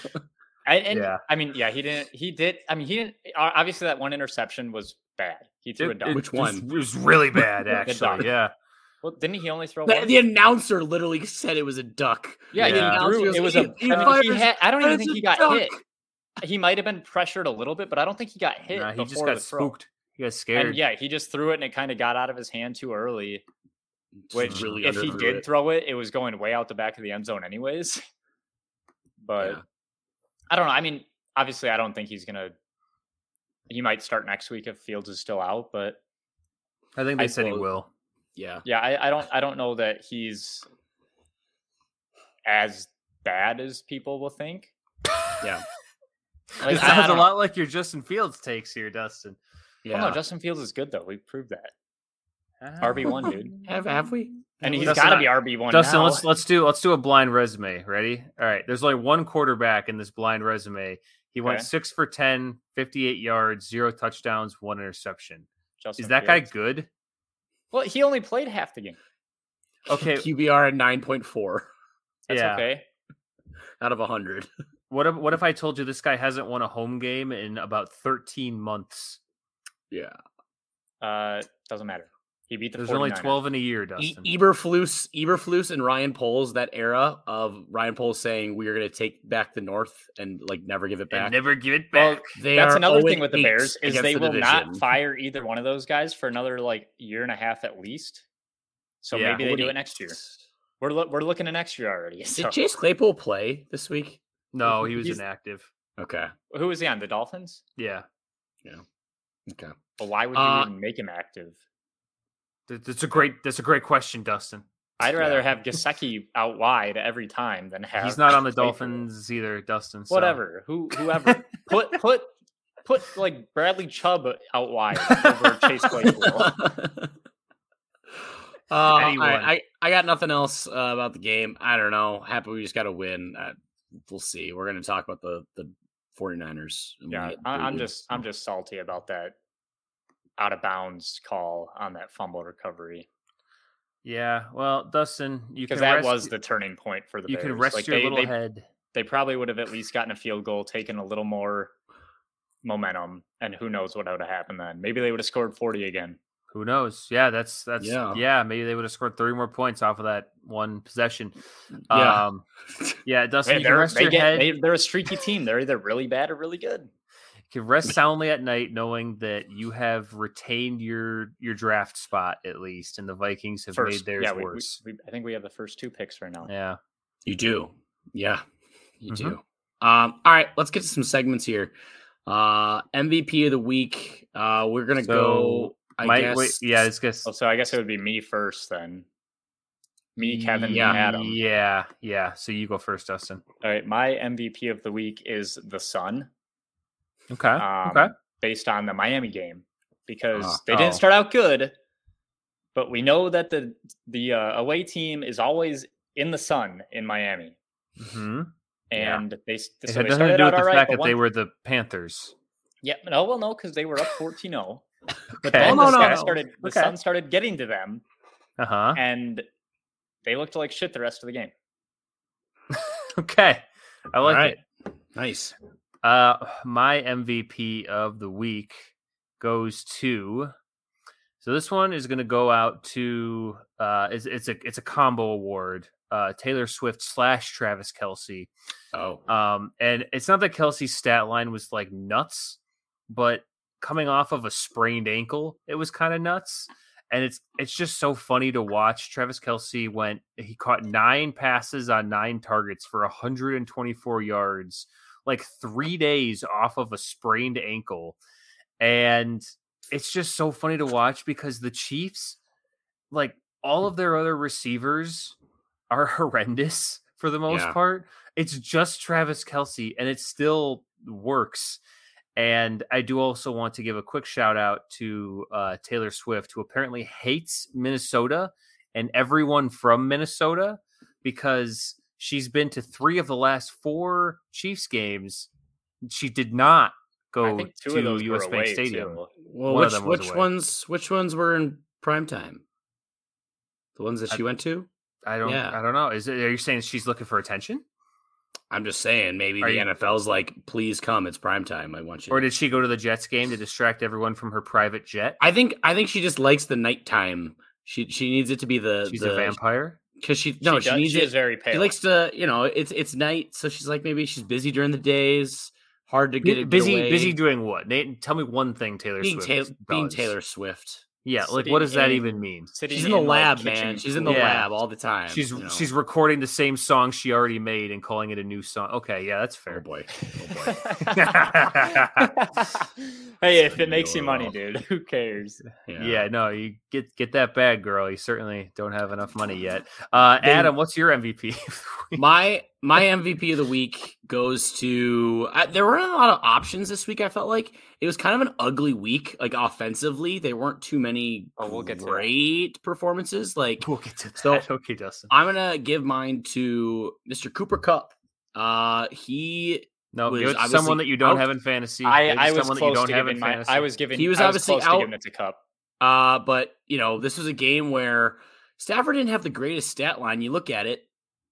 I, and Yeah. I mean, yeah, he didn't. He did. I mean, he didn't. Obviously, that one interception was bad. He threw a It- dunk. Which one? It was really (laughs) bad, actually. yeah, well, didn't he only throw The, one? the announcer literally said it was a duck. yeah, Yeah. he threw. goes, It was "He- a. he I, mean, he had, I don't even think he got duck." hit. He might have been pressured a little bit, but I don't think he got hit. Nah, he just got the throw. spooked. He got scared. And yeah, he just threw it, and it kind of got out of his hand too early. Just Which, really if he did it. throw it, it was going way out the back of the end zone, anyways. (laughs) But Yeah. I don't know. I mean, obviously, I don't think he's gonna. He might start next week if Fields is still out, but I think they I said he will- will. yeah, yeah, I, I don't. I don't know that he's as bad as people will think. yeah, Like, it I- I sounds a lot like your Justin Fields takes here, Dustin. Oh, yeah. Well, no, Justin Fields is good though. We proved that. Ah. RB one, (laughs) dude, have have we? And Have he's we? Dustin, got to be RB one. Dustin, now. let's let's do let's do a blind resume. Ready? All right. There's only one quarterback in this blind resume. He went six for 10, 58 yards, zero touchdowns, one interception. Justin Is that guy good? Well, he only played half the game. Okay. (laughs) QBR at nine point four That's yeah. okay. out of hundred. What if what if I told you this guy hasn't won a home game in about 13 months? Yeah, Uh, doesn't matter. He beat the There's only 49ers. 12 in a year, E- Eberflus, Eberflus, and Ryan Poles. That era of Ryan Poles saying we are going to take back the North and like never give it back. and never give it Well, back. They That's another thing with the Bears is they the will not fire either one of those guys for another like year and a half at least. So Yeah. maybe they do it next year. We're lo- we're looking at next year already. So. Did Chase Claypool play this week? no, he was he's- inactive. Okay. Who was he on? The Dolphins? Yeah. Yeah. Okay. But why would you Uh, even make him active? Th- That's a great that's a great question, Dustin. I'd rather yeah. have Gesicki out wide every time than have. He's not on the (laughs) Dolphins either, Dustin. so- Whatever. Who whoever (laughs) put put put like Bradley Chubb out wide (laughs) over Chase Claypool. Uh, all right, Anyone. I, I got nothing else uh, about the game. I don't know. Happy we just got to win. Uh, we'll see. We're going to talk about the the 49ers. Yeah, I, I'm just I'm just salty about that out of bounds call on that fumble recovery Yeah. Well, Dustin, you because that rest, was the turning point for the you Bears. can rest Like, your they, little they, head. they probably would have at least gotten a field goal, taken a little more momentum, and who knows what would have happened then? Maybe they would have scored 40 again. Who knows? Yeah, that's that's Yeah. yeah. maybe they would have scored three more points off of that one possession. Yeah. Um, yeah, (laughs) Dustin, Hey, you can rest they your get, head. they, they're a streaky team. They're either really bad or really good. You can rest soundly at night knowing that you have retained your your draft spot at least, and the Vikings have made theirs yeah, we, we, worse. we, I think we have the first two picks right now. yeah. You do. Yeah, you Mhm. do. Um, all right, let's get to some segments here. Uh, MVP of the week. Uh, we're gonna So, go. I Might guess. wait, yeah, it's guess. Well, so I guess it would be me first then. Me, Kevin, Yeah. and Adam. Yeah, yeah. So you go first, Dustin. All right, my MVP of the week is the Sun. Okay. Um, okay. Based on the Miami game because Ah, they oh. didn't start out good, but we know that the the uh, away team is always in the sun in Miami, hmm Yeah. and they s- It so had they nothing to do with the all right. fact but that they were the Panthers. Yeah, no, well, no, because they were up 14-0. (laughs) But then Oh, no, the no, no. started the Okay. sun started getting to them, Uh huh. and they looked like shit the rest of the game. (laughs) Okay. I like right. it. Nice. Uh, my MVP of the week goes to. So this one is going to go out to. Uh, it's, it's a it's a combo award. Uh, Taylor Swift slash Travis Kelce. Oh, Um, and it's not that Kelce's stat line was like nuts, but coming off of a sprained ankle, it was kind of nuts. And it's it's just so funny to watch. Travis Kelce went he caught nine passes on nine targets for 124 yards, like three days off of a sprained ankle. And it's just so funny to watch because the Chiefs, like all of their other receivers, are (laughs) horrendous for the most Yeah. part. It's just Travis Kelce, and it still works. And I do also want to give a quick shout out to uh, Taylor Swift, who apparently hates Minnesota and everyone from Minnesota because she's been to three of the last four Chiefs games. She did not go I think two to of those US Bank Stadium. too. well, one which which away. ones? Which ones were in prime time? The ones that I- she went to. I don't. Yeah. I don't know. Is it? Are you saying she's looking for attention, I'm just saying, maybe Are the you- NFL's like, please come, it's prime time. I want you. or did she go to the Jets game to distract everyone from her private jet? I think I think she just likes the nighttime. She she needs it to be the She's the, a vampire. Because she no she, does- needs she it. is very pale. She likes to you know it's it's night, so she's like maybe she's busy during the days. Hard to get, Bu- get busy, away. busy doing what? Nate, tell me one thing Taylor being Swift Taylor being. Taylor Swift. Yeah, like what does that in- even mean? She's in the like, lab, man. kitchen She's in the. Yeah. lab all the time. She's you know. she's recording the same song she already made and calling it a new song. Okay, yeah, that's oh fair. boy, oh boy. (laughs) hey, if it makes you money, dude, who cares? Yeah. no, you get get that bag, girl. You certainly don't have enough money yet. Uh, Adam, what's your MVP? (laughs) my my MVP of the week goes to. I, there weren't a lot of options this week. I felt like it was kind of an ugly week. Like offensively, there weren't too many Oh, we'll get to great performances. Like we'll get to that. So- (laughs) okay, Dustin. I'm gonna give mine to Mr. Cooper Kupp. Uh, he No, was give it to someone that you don't out. have in fantasy. I, Give it to I was someone that you don't to have in my. fantasy. I was giving. He was I obviously close to out. giving it to Kupp. Uh, but you know, this was a game where Stafford didn't have the greatest stat line. You look at it,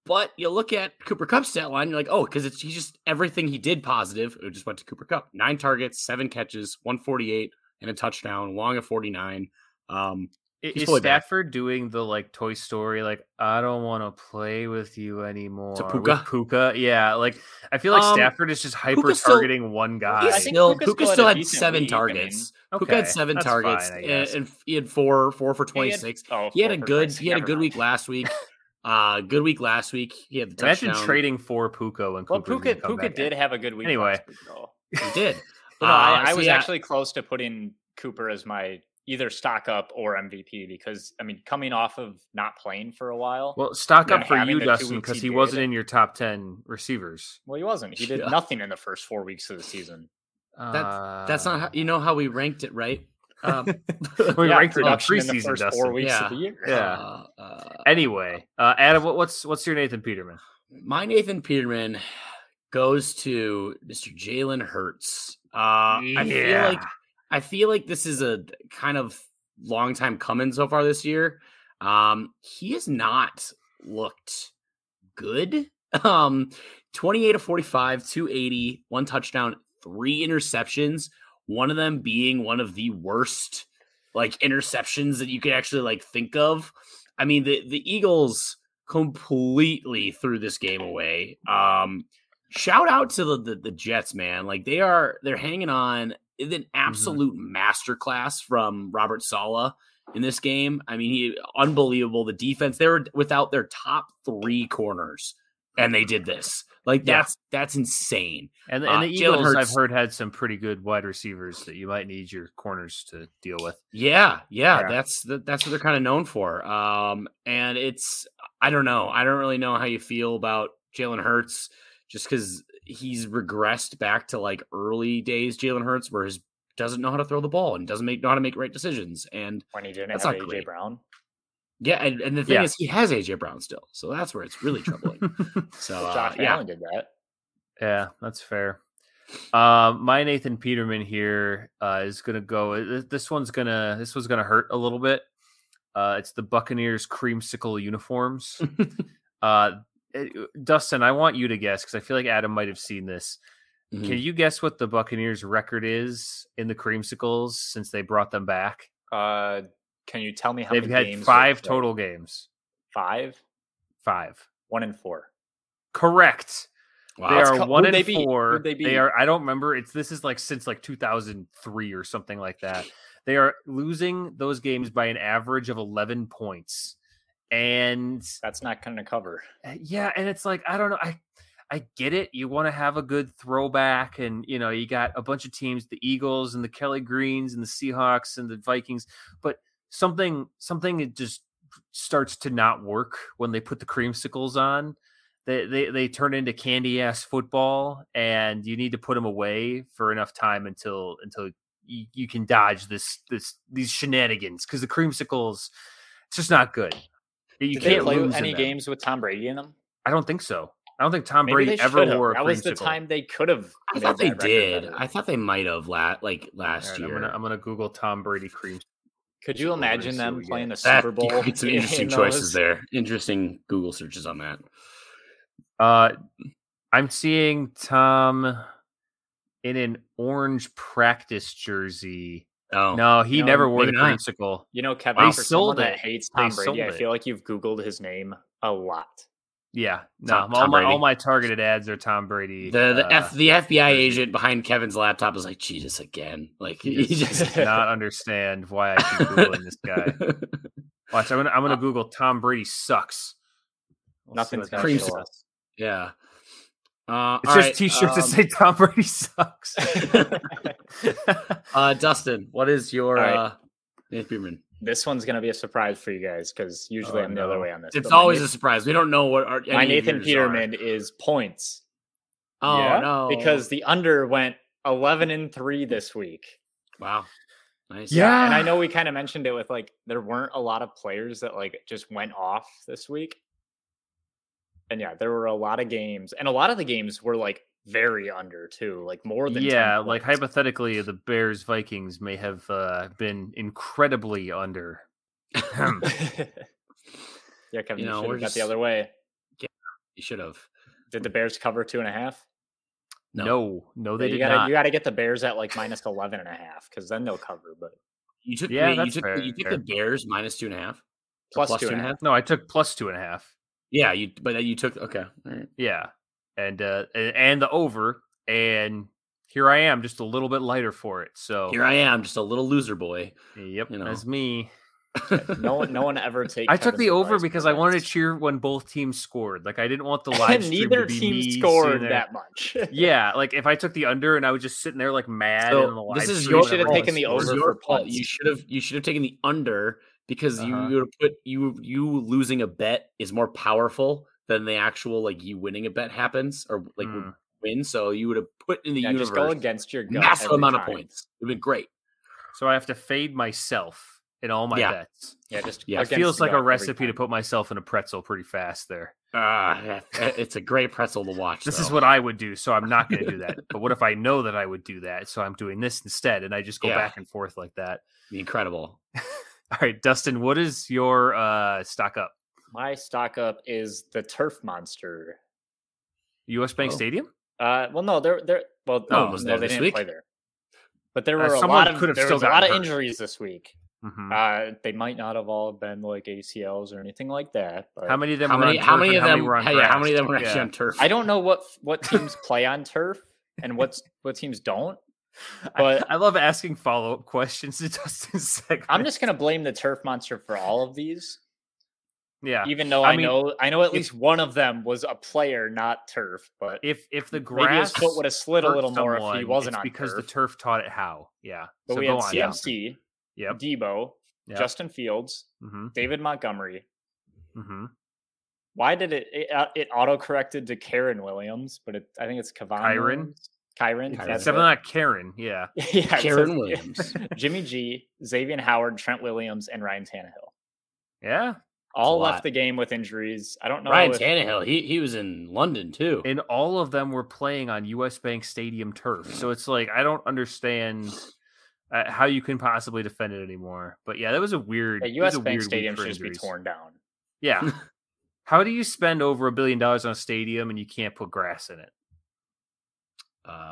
but you look at Cooper Kupp's stat line, you're like, oh, because it's he's just everything he did positive. It just went to Cooper Kupp. Nine targets, seven catches, 148, and a touchdown, long of 49. Um, I- Is fully back. Stafford doing the like Toy Story, like I don't want to play with you anymore? with Puka? Puka, yeah. Like I feel like Um, Stafford is just hyper Puka's still- targeting one guy. He's I think still Puka Puka still still had had a decent seven week, I mean. targets. Okay, Puka had seven that's targets, fine, and, and he had four four for He had- oh, He had a good he had a good week last week. (laughs) Uh, good week last week. He had the Imagine touchdown. trading for Puka when Well, Puka Puka did in. have a good week. Anyway. last week. He did. (laughs) But no, Uh, I, I so was yeah. actually close to putting Cooper as my either stock up or MVP because I mean, coming off of not playing for a while. Well, Well, stock up for you, Dustin, because he he wasn't in your top ten receivers. Well, he wasn't. He did Yeah. nothing in the first four weeks of the season. That's not how you know how we ranked it, right? Um, (laughs) (laughs) we Yeah, ranked it in production in the preseason, first Dustin. four weeks Yeah. of the year. Yeah. uh, uh, Anyway, uh, Adam, what's what's your Nathan Peterman? my Nathan Peterman goes to Mr. Jalen Hurts. Uh, I feel like I feel like this is a kind of long time coming so far this year. Um, he has not looked good. (laughs) Um, 28 to 45, 280, one touchdown, three interceptions, one of them being one of the worst like interceptions that you could actually like think of. I mean, the the Eagles completely threw this game away. Um, shout out to the, the the Jets, man. Like they are they're hanging on. It's an absolute masterclass from Robert Saleh in this game. I mean, he unbelievable. The defense they were without their top three corners, and they did this. Like Yeah. that's that's insane. And, Uh, and the Jalen Eagles, I've heard, had some pretty good wide receivers that you might need your corners to deal with. Yeah, yeah, Yeah. that's that, that's what they're kind of known for. Um, and it's I don't know, I don't really know how you feel about Jalen Hurts, just because he's regressed back to like early days Jalen Hurts, where he doesn't know how to throw the ball and doesn't make know how to make right decisions. And When he didn't That's have not AJ great. Brown. Yeah, and, and the thing Yeah. is, he has AJ Brown still, so that's where it's really troubling. (laughs) So Well, uh, Josh yeah, Allen did that. Yeah, that's fair. Um, my Nathan Peterman here uh, is gonna go. This one's gonna. This one's gonna hurt a little bit. Uh, it's the Buccaneers creamsicle uniforms. (laughs) uh, it- Dustin, I want you to guess because I feel like Adam might have seen this. Mhm. Can you guess what the Buccaneers' record is in the creamsicles since they brought them back? Uh, can you tell me how They've many had games? five with, like, total games. Five, Five. one and four. Correct. wow. They are co- one and they beat? four. Who'd they They, are. I don't remember. It's this is like since like 2003 or something like that. They are losing those games by an average of 11 points, and That's not going to cover. uh, yeah, and it's like I don't know. I I get it. You want to have a good throwback, and you know you got a bunch of teams: the Eagles and the Kelly Greens and the Seahawks and the Vikings. But something something it just starts to not work when they put the creamsicles on. They they they turn into candy ass football, and you need to put them away for enough time until until you, you can dodge this this these shenanigans because the creamsicles it's just not good. You Did can't play lose any games with Tom Brady in them? I don't think so. I don't think Tom Maybe Brady ever should've. wore a That was the time they could have. I thought they did. I thought they might have la- like last Alright, year. I'm gonna I'm gonna Google Tom Brady cream. Could you imagine them playing the. That- Super Bowl? get some (laughs) in interesting choices there. Interesting Google searches on that. Uh, I'm seeing Tom in an orange practice jersey. Oh No, he No, never wore the not. You know, Kevin, They for sold that it. hates They Tom Brady, I it. feel like you've Googled his name a lot. Yeah, no, Tom- all Tom my all my targeted ads are Tom Brady. the the uh, F, the FBI agent behind Kevin's laptop is like Jesus again. Like he he just does (laughs) not understand why I keep googling this guy. (laughs) Watch, I'm gonna I'm gonna Uh, Google Tom Brady sucks. We'll Nothing's gonna Creamsicle. show us. yeah. Uh, It's all just right, t-shirts that um, say Tom Brady sucks. (laughs) uh, Dustin, what is your All right. uh, Nathan Peterman? This one's going to be a surprise for you guys because usually Oh, I'm the other way on this. It's but my always a surprise. We don't know what our my Nathan yours are. Peterman is points Oh Yeah? no! because the under went 11 and 3 this week. wow, nice. Yeah. And I know we kind of mentioned it with like there weren't a lot of players that like just went off this week. And yeah, there were a lot of games, and a lot of the games were like very under too, like more than 10 yeah, like hypothetically, the Bears Vikings may have uh, been incredibly under. (laughs) yeah, Kevin, You you, know, should we're have got just- the other way. you should have. Did the Bears cover two and a half? No. No, no, they Yeah, you did gotta not. you gotta get the Bears at like minus 11 and a half because then they'll cover. But You took Yeah, wait, you took fair, you took fair. the Bears minus two and a half. Or Plus two and a half. No, I took plus two and a half. Yeah, you but you took okay. All right. Yeah, and uh and, and the over, and here I am, just a little bit lighter for it. So Here I am, just a little loser boy. Yep, you know. that's me. No one, no one ever (laughs) takes. I took the over because I wanted to cheer when both teams scored. Like I didn't want the (laughs) live stream Neither team scored that much. (laughs) Yeah, like if I took the under and I was just sitting there like mad So, in the live this is your- You should have taken the scores. Over your for fault. You should have you should have taken the under because you Uh-huh. would have put you you losing a bet is more powerful than the actual like you winning a bet happens or like Mm. win. So you would have put in the yeah, universe just go against your gut. massive every amount of points. It'd been great. So I have to fade myself in all my Yeah. bets. Yeah, just Yeah, It feels like a recipe to put myself in a pretzel pretty fast there. Ah, it's a great pretzel to watch. This is what I would do, so I'm not going to do that. But what if I know that I would do that, so I'm doing this instead, and I just go Yeah. back and forth like that? incredible. (laughs) All right, Dustin, what is your uh stock up? My stock up is the Turf Monster. U.S. Bank Oh. Stadium? Uh, well, no, they're they're well, No no, was no, there they this didn't week. play there. But there Uh, were a lot of there was a lot of injuries this week. Mhm. Uh, they might not have all been like ACLs or anything like that. But how many of them? How were many? on How many of them? were on hey, yeah, how many of them were actually Yeah. on turf? I don't know what what (laughs) teams play on turf and what's what teams don't. But- I, I love asking follow up questions to (laughs) Dustin's segment. I'm just gonna blame the Turf Monster for all of these, yeah. even though I I, mean, know I know at if- least one of them was a player, not turf. But If if the maybe his grass foot would have slid a hurt little more if he wasn't it's on because turf. the turf taught it how. Yeah. but so we go had on. yeah. CMC, Yep. Deebo, Yep. Justin Fields, Mm-hmm. David Montgomery. Mm-hmm. Why did it it, uh, it auto corrected to Karen Williams? But it, I think it's Kevon Kyren? Williams. Kyren. Kyren. that's Except not Karen. Yeah. (laughs) yeah, Karen says- (laughs) Williams. Jimmy G, Xavier Howard, Trent Williams, and Ryan Tannehill. Yeah. All lot. left the game with injuries. I don't know. Ryan if- Tannehill, he he was in London too. And all of them were playing on US Bank Stadium turf. So it's like I don't understand uh, how you can possibly defend it anymore. But yeah, that was a weird. Yeah, US a Bank weird Stadium should just be torn down. Yeah. (laughs) how do you spend over a billion dollars on a stadium and you can't put grass in it?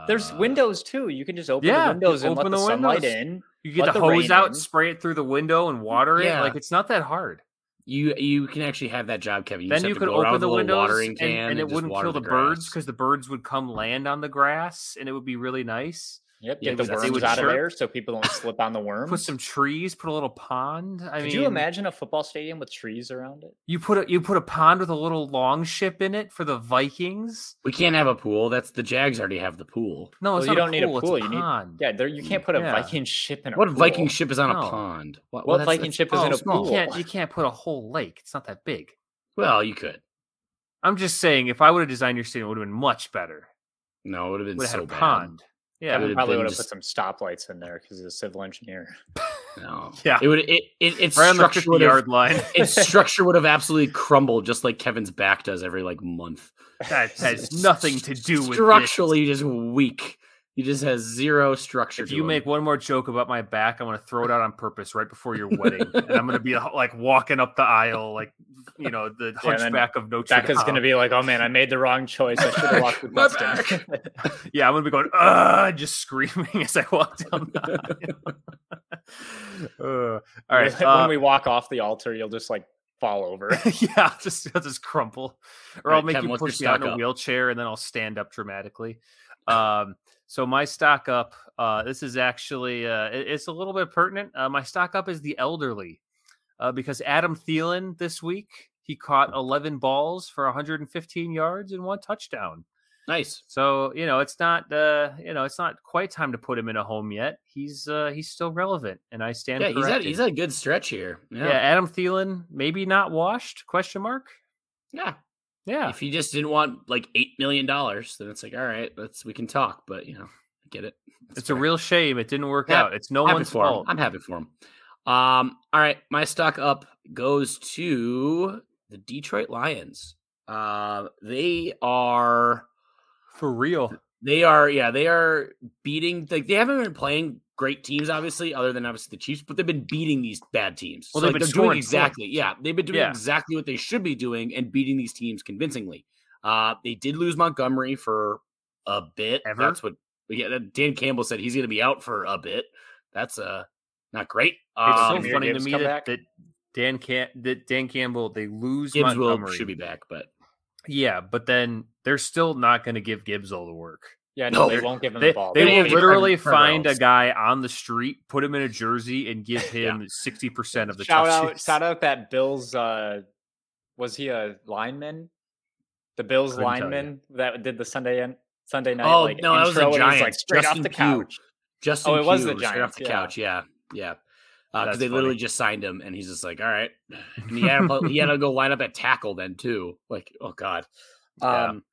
There's Uh, windows too. You can just open yeah, the windows and open let the, the sunlight windows. in. You get the, the hose out, in. spray it through the window, and water it. Like it's not that hard. You you can actually have that job, Kevin. You then you could open with the windows watering and, and it wouldn't kill the, the birds because the birds would come land on the grass and it would be really nice. Yep, Yeah, get the because they worms would out of there so people don't slip on the worms. Put some trees, put a little pond. I Could mean, you imagine a football stadium with trees around it? You put a you put a pond with a little long ship in it for the Vikings. We can't have a pool. That's the Jags already have the pool. No, it's Well, you not don't need a pool, pool, It's a you need- pond. Yeah, there you can't put a Yeah. Viking ship in a What pool. Viking ship is on No. a pond? What that's- Viking that's- ship is oh, in a small. You pool? can't you can't put a whole lake. It's not that big. Well, you could. I'm just saying, if I would have designed your stadium, it would have been much better. No, it would have been Would have so had a bad. pond. That Yeah, would've probably would have just- put some stoplights in there because he's a civil engineer. No. (laughs) Yeah. It would. It. it its right on the structure 50 would have. yard line. (laughs) Its structure would have absolutely crumbled, just like Kevin's back does every like month. that has (laughs) nothing to do with this. structurally just weak. He just has zero structure. If to you him. make one more joke about my back, I'm going to throw it out on purpose right before your wedding, and I'm going to be like walking up the aisle, like you know the Yeah, Hunchback of Notre Dame. Becca's gonna be like, "Oh man, I made the wrong choice. I should have walked with (laughs) My Dustin." (laughs) Yeah, I'm gonna be going, uh, just screaming (laughs) as I walk down the aisle. uh, all right. Like, uh, when we walk off the altar, you'll just like fall over. yeah, I'll just I'll just crumple, or All I'll make Kevin, you push me out in a up? wheelchair, and then I'll stand up dramatically. Um, so my stock up, uh, this is actually uh, it- it's a little bit pertinent. Uh, my stock up is the elderly, uh, because Adam Thielen this week he caught 11 balls for 115 yards and one touchdown. nice. So you know it's not uh, you know it's not quite time to put him in a home yet. He's uh, he's still relevant, and I stand. Yeah, he's had he's had a good stretch here. yeah. Yeah. Adam Thielen maybe not washed? Question mark. yeah. Yeah. If he just didn't want like eight million dollars, then it's like, all right, let's we can talk. But you know, I get it. It's a real shame it didn't work Yeah, out. It's no happy one's for him. fault. I'm happy for him. Um, all right, my stock up goes to the Detroit Lions. Uh, they are For real. They are yeah they are beating like they haven't been playing great teams obviously other than obviously the Chiefs, but they've been beating these bad teams. Well, So, they've like, been they're doing scoring exactly yeah they've been doing Yeah. exactly what they should be doing and beating these teams convincingly. Uh, they did lose Montgomery for a bit. Ever? That's what yeah. Dan Campbell said he's going to be out for a bit. That's a not great. It's Um, so funny to me that, back? that Dan Cam- that Dan Campbell they lose Gibbs will should be back, but Yeah, but then they're still not going to give Gibbs all the work. Yeah, No, no, they won't give him They, the ball. they They will literally find a guy on the street, put him in a jersey, and give (laughs) him sixty percent of the shout out, shout out that Bills. Uh, was he a lineman? The Bills Couldn't lineman that did the Sunday en- Sunday night. oh like, no, that was and he's, Giants. like straight Justin off the Pugh. couch. Justin Oh, it was Pugh, the straight off the yeah. couch. Yeah, yeah. Because That's they literally just signed him, and he's just like, "All right." (laughs) And he had to, he had to go line up at tackle then too. Like, oh god. Yeah. Um,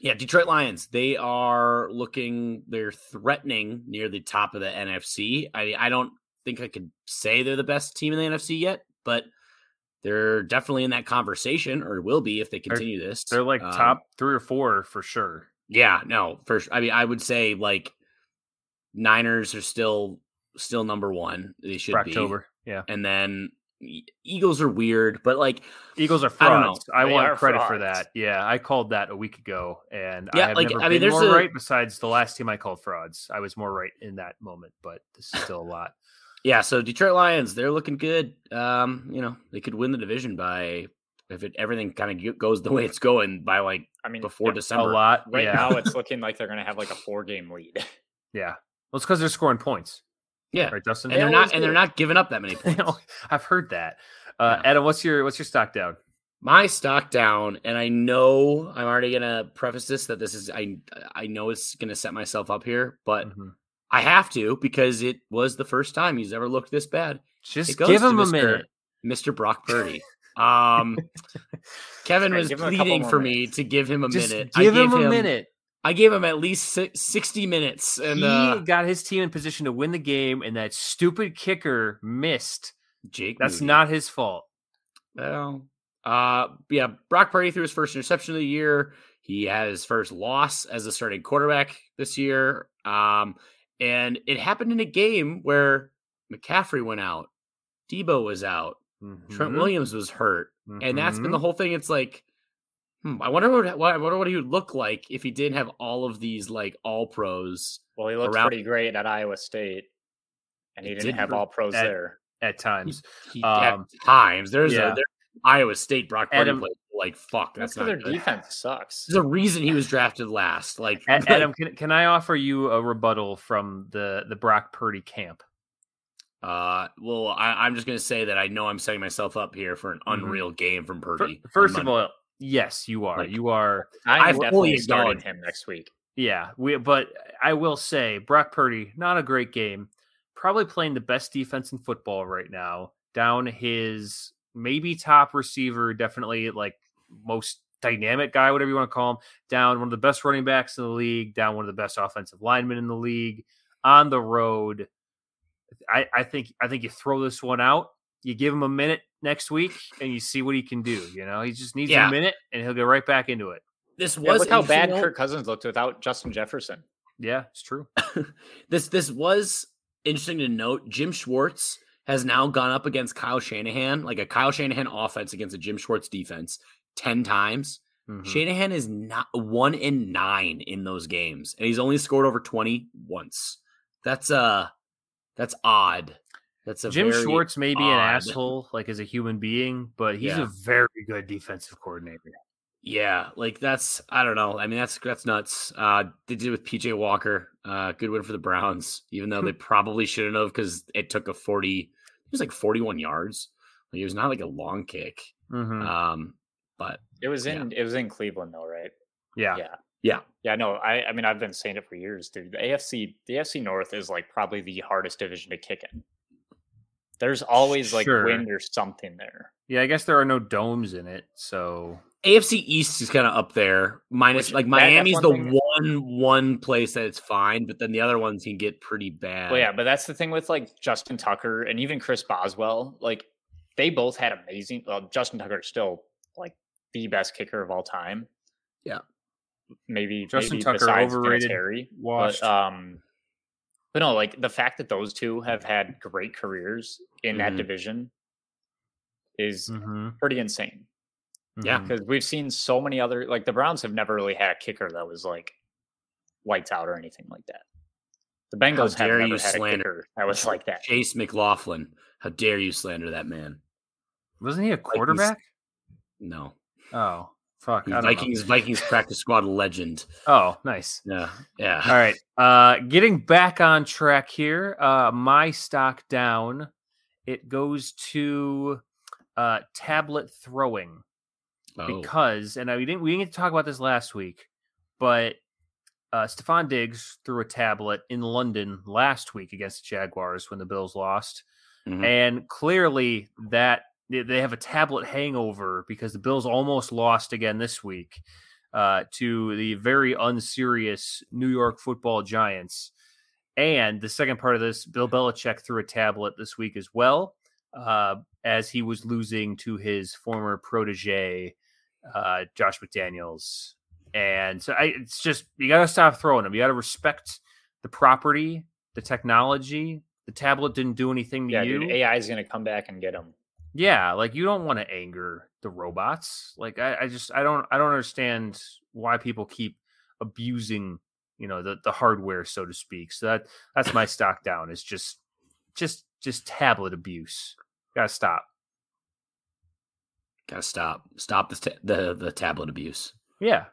yeah, Detroit Lions. They are looking. They're threatening near the top of the NFC. I I don't think I could say they're the best team in the NFC yet, but they're definitely in that conversation, or will be if they continue this. They're like Um, top three or four for sure. Yeah, no, first. I mean, I would say like Niners are still still number one. They should For be, October, yeah. and then Eagles are weird, but like Eagles are I don't know. frauds. I, They want are credit for that. Yeah, I called that a week ago, and Yeah, I have like, never I mean, been there's more a- right. Besides the last team I called frauds, I was more right in that moment, but this is still a lot. yeah. So Detroit Lions, they're looking good. Um, you know, they could win the division by if it everything kind of goes the way it's going by like I mean, before yeah, December. A lot, right yeah, now it's (laughs) looking like they're going to have like a four game lead. yeah. Well, it's because they're scoring points, Yeah, right, Justin? and they're always not and they're not giving up that many (laughs) points. know, I've heard that. Uh, Yeah. Adam, what's your what's your stock down? my stock down and i know i'm already gonna preface this that this is i i know it's gonna set myself up here but Mhm. i have to because it was the first time he's ever looked this bad Just it give him a Mr. minute. mr brock (laughs) purdy um kevin was give him a couple pleading more for me to give him a Just minute give I him gave a minute. I gave him at least 60 minutes and he uh got his team in position to win the game, and that stupid kicker missed. jake That's Moody. not his fault. Well, uh, yeah, Brock Purdy threw his first interception of the year. He had his first loss as a starting quarterback this year. Um, and it happened in a game where McCaffrey went out, Deebo was out, Trent Mhm. Williams was hurt, and that's been the whole thing. It's like, hmm, I wonder what, what I wonder what he would look like if he didn't have all of these like all pros. well, he looked Around- pretty great at Iowa State, and he, He didn't did have all pros at- there. at times. He Um, at times there's yeah. a there's Iowa State Brock Purdy Adam- played like fuck. That's That's not their good. defense sucks. There's a reason he was drafted last. Like A- (laughs) Adam, can, can I offer you a rebuttal from the the Brock Purdy camp? Uh, well, I, I'm just gonna say that I know I'm setting myself up here for an Mhm. unreal game from Purdy. on First of all, yes, you are. Like- you are. I fully definitely starting him next week. Yeah, we. But I will say, Brock Purdy, not a great game. Probably playing the best defense in football right now. Down his maybe top receiver, definitely like most dynamic guy, whatever you want to call him. Down one of the best running backs in the league. Down one of the best offensive linemen in the league. On the road, I, I think I think you throw this one out. You give him a minute next week, and you see what he can do. You know, he just needs Yeah. a minute, and he'll get right back into it. this Yeah, was look how bad interesting, Kirk Cousins looked without Justin Jefferson. Yeah, it's true. (laughs) this this was interesting to note. Jim Schwartz has now gone up against Kyle Shanahan, like a Kyle Shanahan offense against a Jim Schwartz defense, ten times. Mhm. Shanahan is not one in nine in those games, and he's only scored over twenty once. That's uh that's odd. That's a Jim very Schwartz may be an (laughs) asshole, like as a human being, but he's Yeah. a very good defensive coordinator. Yeah, like that's I don't know. I mean that's that's nuts. Uh they did it with PJ Walker. Uh good win for the Browns, even though they probably shouldn't have because it took a 40 it was like 41 yards. Like it was not like a long kick. Mhm. Um but It was Yeah. in it was in Cleveland though, right? yeah. yeah. yeah. Yeah, no, I I mean I've been saying it for years, dude. The AFC the AFC North is like probably the hardest division to kick in. There's always like Sure. wind or something there. Yeah, I guess there are no domes in it, so AFC East is kind of up there. Minus Which- like that- that's Miami's one the thing- one one place that it's fine, but then the other ones can get pretty bad. Well, yeah, but that's the thing with like Justin Tucker and even Chris Boswell. Like they both had amazing. Well, Justin Tucker is still like the best kicker of all time. Yeah. maybe Justin maybe Tucker besides overrated, Vinatieri, washed. But, um, but no, like the fact that those two have had great careers in that Mhm. division is Mhm. pretty insane. Yeah. Mhm. Because we've seen so many other like the Browns have never really had a kicker that was like lights out or anything like that. The Bengals have dare never you had a slander kicker that was like that. Chase McLaughlin. How dare you slander that man? Wasn't he a quarterback? No. Oh, fuck. Don't know. Vikings Vikings practice squad legend. Oh, nice. Yeah. Yeah. All right. Uh getting back on track here. Uh my stock down. It goes to uh tablet throwing Oh. because and I, we didn't we didn't get to talk about this last week, but uh Stefon Diggs threw a tablet in London last week against the Jaguars when the Bills lost. Mhm. And clearly that they have a tablet hangover because the Bills almost lost again this week uh, to the very unserious New York Football Giants. And the second part of this, Bill Belichick threw a tablet this week as well, uh, as he was losing to his former protege, uh, Josh McDaniels. And so I, it's just you got to stop throwing them. You got to respect the property, the technology. The tablet didn't do anything to Yeah, you. dude, AI is going to come back and get him. Yeah, like you don't want to anger the robots. Like I, I just I don't I don't understand why people keep abusing, you know, the the hardware, so to speak. So that that's my stock down. Is just just just tablet abuse. Gotta stop. Gotta stop. Stop the ta- the the tablet abuse. Yeah.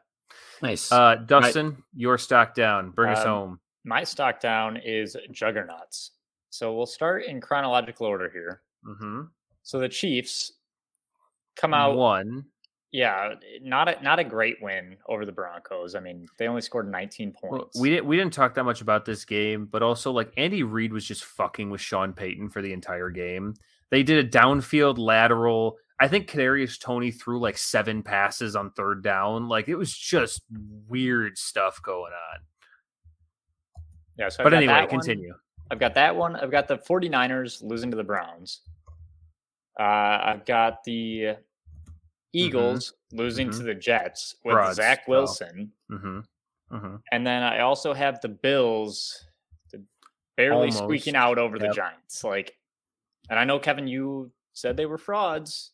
Nice. Uh Dustin, your stock down. Bring us Um, home. My stock down is juggernauts. So we'll start in chronological order here. Mm-hmm. So the Chiefs come out One. Yeah, not a not a great win over the Broncos. I mean, they only scored 19 Well, points. we didn't we didn't talk that much about this game, but also like Andy Reid was just fucking with Sean Payton for the entire game. They did a downfield lateral. I think Kadarius Toney threw like seven passes on third down. Like it was just weird stuff going on. yeah, so but anyway, one. continue. I've got that one. I've got the 49ers losing to the Browns. Uh, I've got the Eagles losing to Mhm. the Jets with Frauds. Zach Oh. Wilson. Mm-hmm. Mm-hmm. And then I also have the Bills barely squeaking out over the Giants. Like, and I know Kevin, you said they were frauds.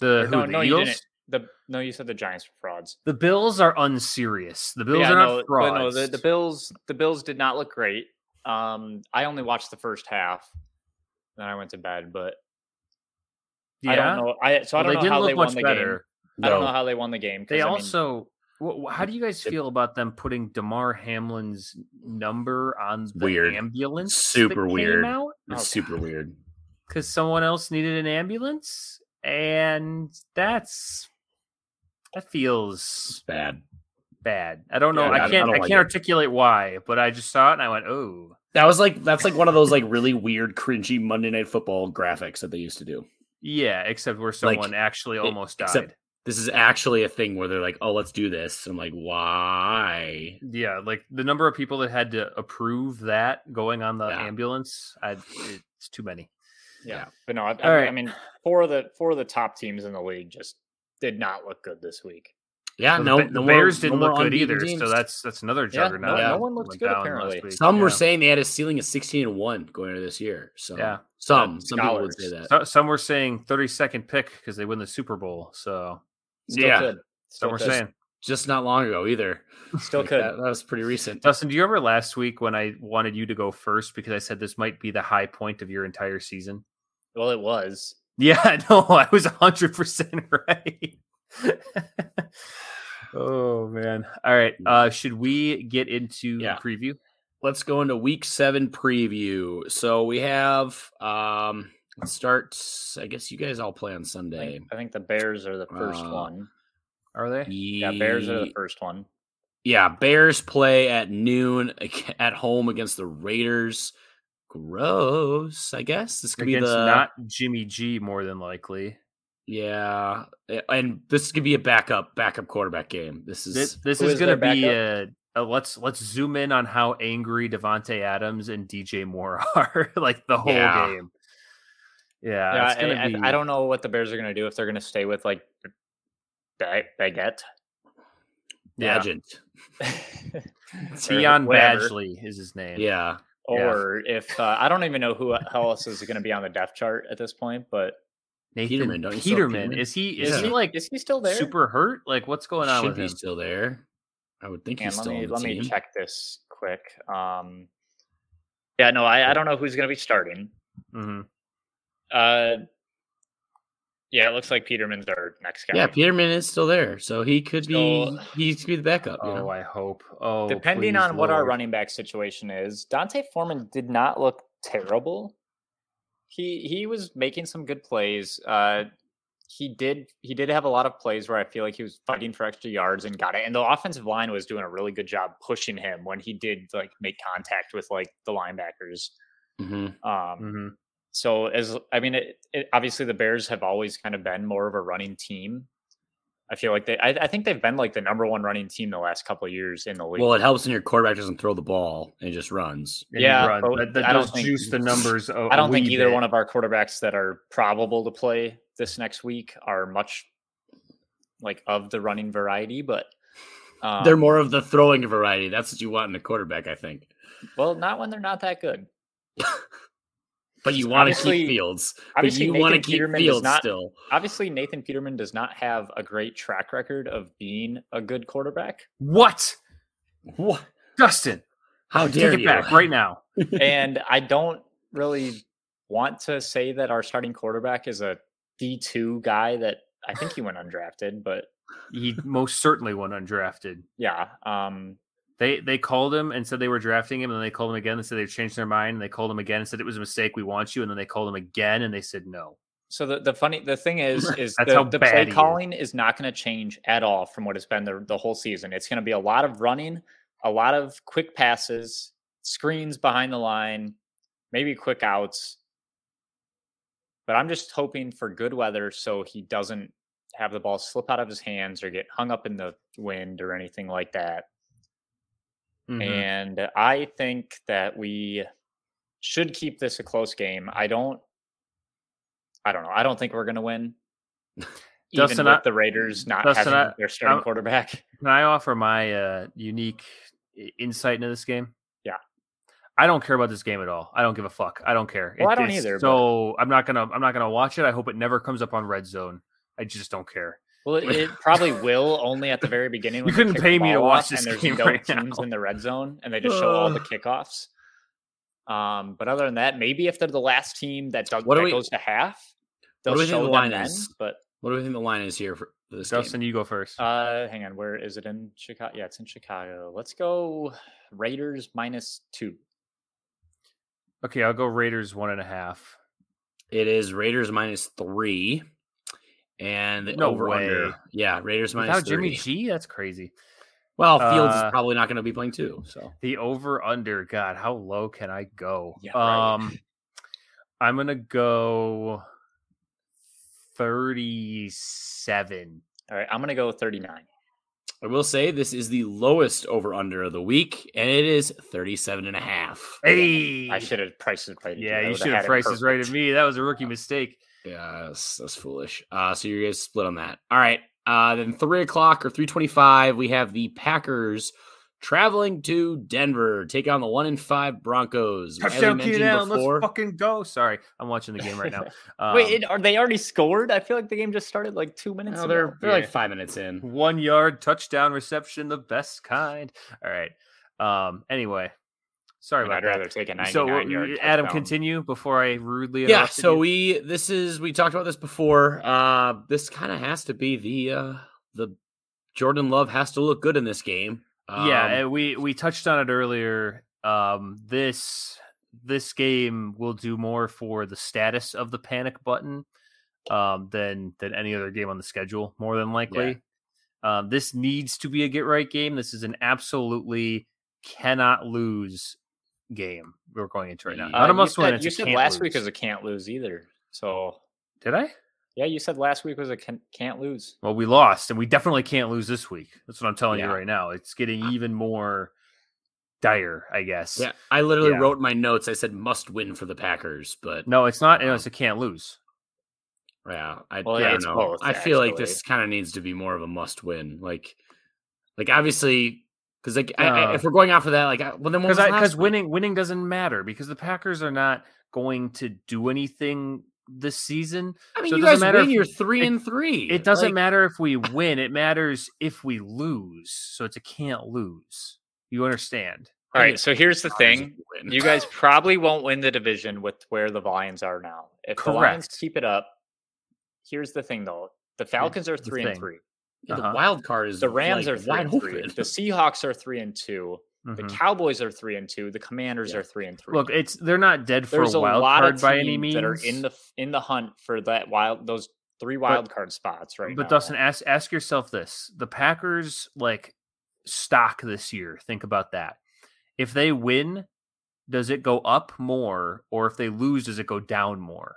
The, Or who, no, the no, you Eagles? didn't. The no, you said the Giants were frauds. The Bills are unserious. The Bills yeah, are not no, frauds. but no, the, the Bills the Bills did not look great. Um, I only watched the first half, then I went to bed. But yeah. I don't know. I so I don't they know how they won much the better. game. I don't know how they won the game. 'cause, They I mean, also. wh- wh- how do you guys It- feel about them putting Damar Hamlin's number on the Weird. ambulance? Super weird. Out? it's Oh, super weird. Because someone else needed an ambulance, and that's that feels It's bad. bad. I don't know. Yeah, I I- I can't. I, don't like can't it. articulate why, but I just saw it and I went, "Oh, That was like that's like one of those like really weird, cringy Monday Night Football graphics that they used to do. yeah." Except where Like, someone actually it- almost died. This is actually a thing where they're like, "Oh, let's do this." I'm like, "Why?" Yeah, like the number of people that had to approve that going on the Yeah. ambulance, I, it's too many. Yeah, Yeah. but no, I, I, right. I mean, four of the four of the top teams in the league just did not look good this week. Yeah, Well, no, the, Ba- no the more- Bears no didn't more look good either. teams. So that's that's another Yeah, no- juggernaut. no one looked good, apparently. Some Yeah. were saying they had a ceiling of 16 and one going into this year. So Yeah. some Yeah, some people would say that. So, some were saying 32nd pick because they win the Super Bowl. So Still Yeah. could. some Still were could. saying. Just not long ago either. Still Like, could. That, that was pretty recent. Dustin, do you remember last week when I wanted you to go first because I said this might be the high point of your entire season? Well, it was. Yeah, (laughs) no, I was 100% (laughs) right. Oh, man. All right. Uh, should we get into Yeah. the preview? Let's go into week seven preview. So we have um let's start. I guess you guys all play on I Sunday. think, I think the Bears are the first Uh, one. Are they? Yeah, Bears are the first one. Yeah, Bears play at noon at home against the Raiders. Gross, I guess. This could be Against the not Jimmy G, more than likely. Yeah, and this could be a backup backup quarterback game. This is This, this Who is is going to be a, a let's let's zoom in on how angry Davante Adams and DJ Moore (laughs) are like the whole Yeah. game. Yeah, Yeah, it's gonna I, I- be. I don't know what the Bears are going to do if they're going to stay with like ba- baguette. Yeah, Agent. Tion. (laughs) Badgley is his name. Yeah, or if uh, I don't even know who else is going to be on the depth chart at this point, but Nathan Peterman, don't you still Peterman. Peterman? Is he is Yeah. he like is he still there? super hurt? Like what's going on should with be him? still there. I would think And he's let still me on the let team. me check this quick. Um, yeah, no, I, I don't know who's going to be starting. hmm Uh, yeah, it looks like Peterman's our next guy. Yeah, Peterman is still there, so he could be So- he could be the backup. You Oh, know? I hope. Oh, Depending please, on what our Lord. running back situation is, D'Onta Foreman did not look terrible. He he was making some good plays. Uh, he did he did have a lot of plays where I feel like he was fighting for extra yards and got it. And the offensive line was doing a really good job pushing him when he did like make contact with like the linebackers. Mhm. Um, Mhm. so as I mean, it, it, obviously the Bears have always kind of been more of a running team. I feel like they, I, I think they've been like the number one running team the last couple of years in the league. Well, it helps when your quarterback doesn't throw the ball and just runs. And Yeah, runs. but that, that I don't does think- juice the (laughs) numbers. A, I don't think either bit. one of our quarterbacks that are probable to play this next week are much like of the running variety, but um, They're more of the throwing variety. That's what you want in a quarterback, I think. well, not when they're not that good. (laughs) But you want to keep Fields. But obviously you want to Nathan keep Peterman does Fields not- still. Obviously, Nathan Peterman does not have a great track record of being a good quarterback. What, What? Dustin? How dare Take dare it you? back right now. (laughs) and I don't really want to say that our starting quarterback is a D2 guy that I think he went undrafted, but He most certainly went undrafted. yeah. Um, They they called him and said they were drafting him, and then they called him again and said they changed their mind. And they called him again and said it was a mistake. We want you. And then they called him again and they said no. so the, the funny the thing is (laughs) is the, the play he is. calling is not going to change at all from what it's been the, the whole season. It's going to be a lot of running, a lot of quick passes, screens behind the line, maybe quick outs. But I'm just hoping for good weather so he doesn't have the ball slip out of his hands or get hung up in the wind or anything like that. Mhm. And I think that we should keep this a close game. I don't I don't know. I don't think we're gonna win. (laughs) Even Dustin, with I- the Raiders not Dustin, having I- their starting I'm- quarterback. (laughs) Can I offer my uh, unique insight into this game? Yeah. I don't care about this game at all. I don't give a fuck. I don't care. Well, I don't either, but- So I'm not gonna I'm not gonna watch it. I hope it never comes up on Red Zone. I just don't care. Well, it, it probably (laughs) will only at the very beginning. You when they couldn't pay me to watch off this and there's game no right teams now. in the red zone, and they just show all the kickoffs. Um, but other than that, maybe if they're the last team that does What that we- goes to half, they'll do show the them line then. is? But What do we think the line is here for, for this Dustin, game? you go first. Uh, hang on. Where is it in Chicago? Yeah, it's in Chicago. Let's go Raiders minus two. okay, I'll go Raiders one and a half. It is Raiders minus three. And the No over way. under. Yeah, Raiders minus Without three. Jimmy G, that's crazy. Well, Fields Uh, is probably not going to be playing too. So The over under. God, how low can I go? Yeah, right. Um, I'm gonna go thirty-seven. All right, I'm gonna go 39. I will say this is the lowest over under of the week, and it is 37 and a half. Hey, I should have prices right. Yeah, you should have prices right at me. That was a rookie mistake. Yeah, that's, that's foolish. Uh, so you guys split on that. All right. Uh, then three o'clock or three twenty-five, we have the Packers traveling to Denver, take on the one in five Broncos. Touchdown, mentioned Keenan before- Let's fucking go. Sorry, I'm watching the game right now. (laughs) Um, Wait, it, are they already scored? I feel like the game just started like two minutes. no, they're they're Yeah. like five minutes in. one yard touchdown reception, the best kind. All right. Um. Anyway, sorry I mean, about I'd that. rather take a 99 So, yard. Adam, touchdown. continue before I rudely Yeah. So you. we this is we talked about this before. Uh, this kind of has to be the uh the Jordan Love has to look good in this game. yeah, Um, and we we touched on it earlier. Um, this this game will do more for the status of the panic button um, than than any other game on the schedule. More than likely, um, this needs to be a get right game. This is an absolutely cannot lose game we're going into right now. Uh, Not a you must win. said- It's You a said can't last week lose. was a can't lose either. So Did I? yeah, you said last week was a can, can't lose. Well, we lost, and we definitely can't lose this week. That's what I'm telling you right now. It's getting even more dire, I guess. Yeah, I literally Yeah. wrote in my notes. I said must win for the Packers, but No, it's not. Um, it's a can't lose. yeah, I, Well, I don't know. both, I feel like this kind of needs to be more of a must win. Like, like obviously, because like I, I, Uh, if we're going off of that, like, I, well, then what Because because winning winning doesn't matter because the Packers are not going to do anything this season. I mean, So it you doesn't guys matter win. if- You're three it- and three. It doesn't Like, matter if we win; it matters if we lose. So it's a can't lose. You understand? All I right, mean, so here's the thing. you guys probably won't win the division with where the Lions are now. If the Lions keep it up, here's the thing though. The Falcons are the three and three. Yeah, the Uh-huh. wild card is The Rams like, are three and three. The Seahawks are three and two. The Mhm. Cowboys are three and two. The Commanders Yeah. are three and three. Look, it's they're not dead for there's a wild lot card of by any means. that are in the in the hunt for that wild those three wild card spots right but now. Dustin, ask ask yourself this: the Packers like stock this year. Think about that. If they win, does it go up more, or if they lose, does it go down more?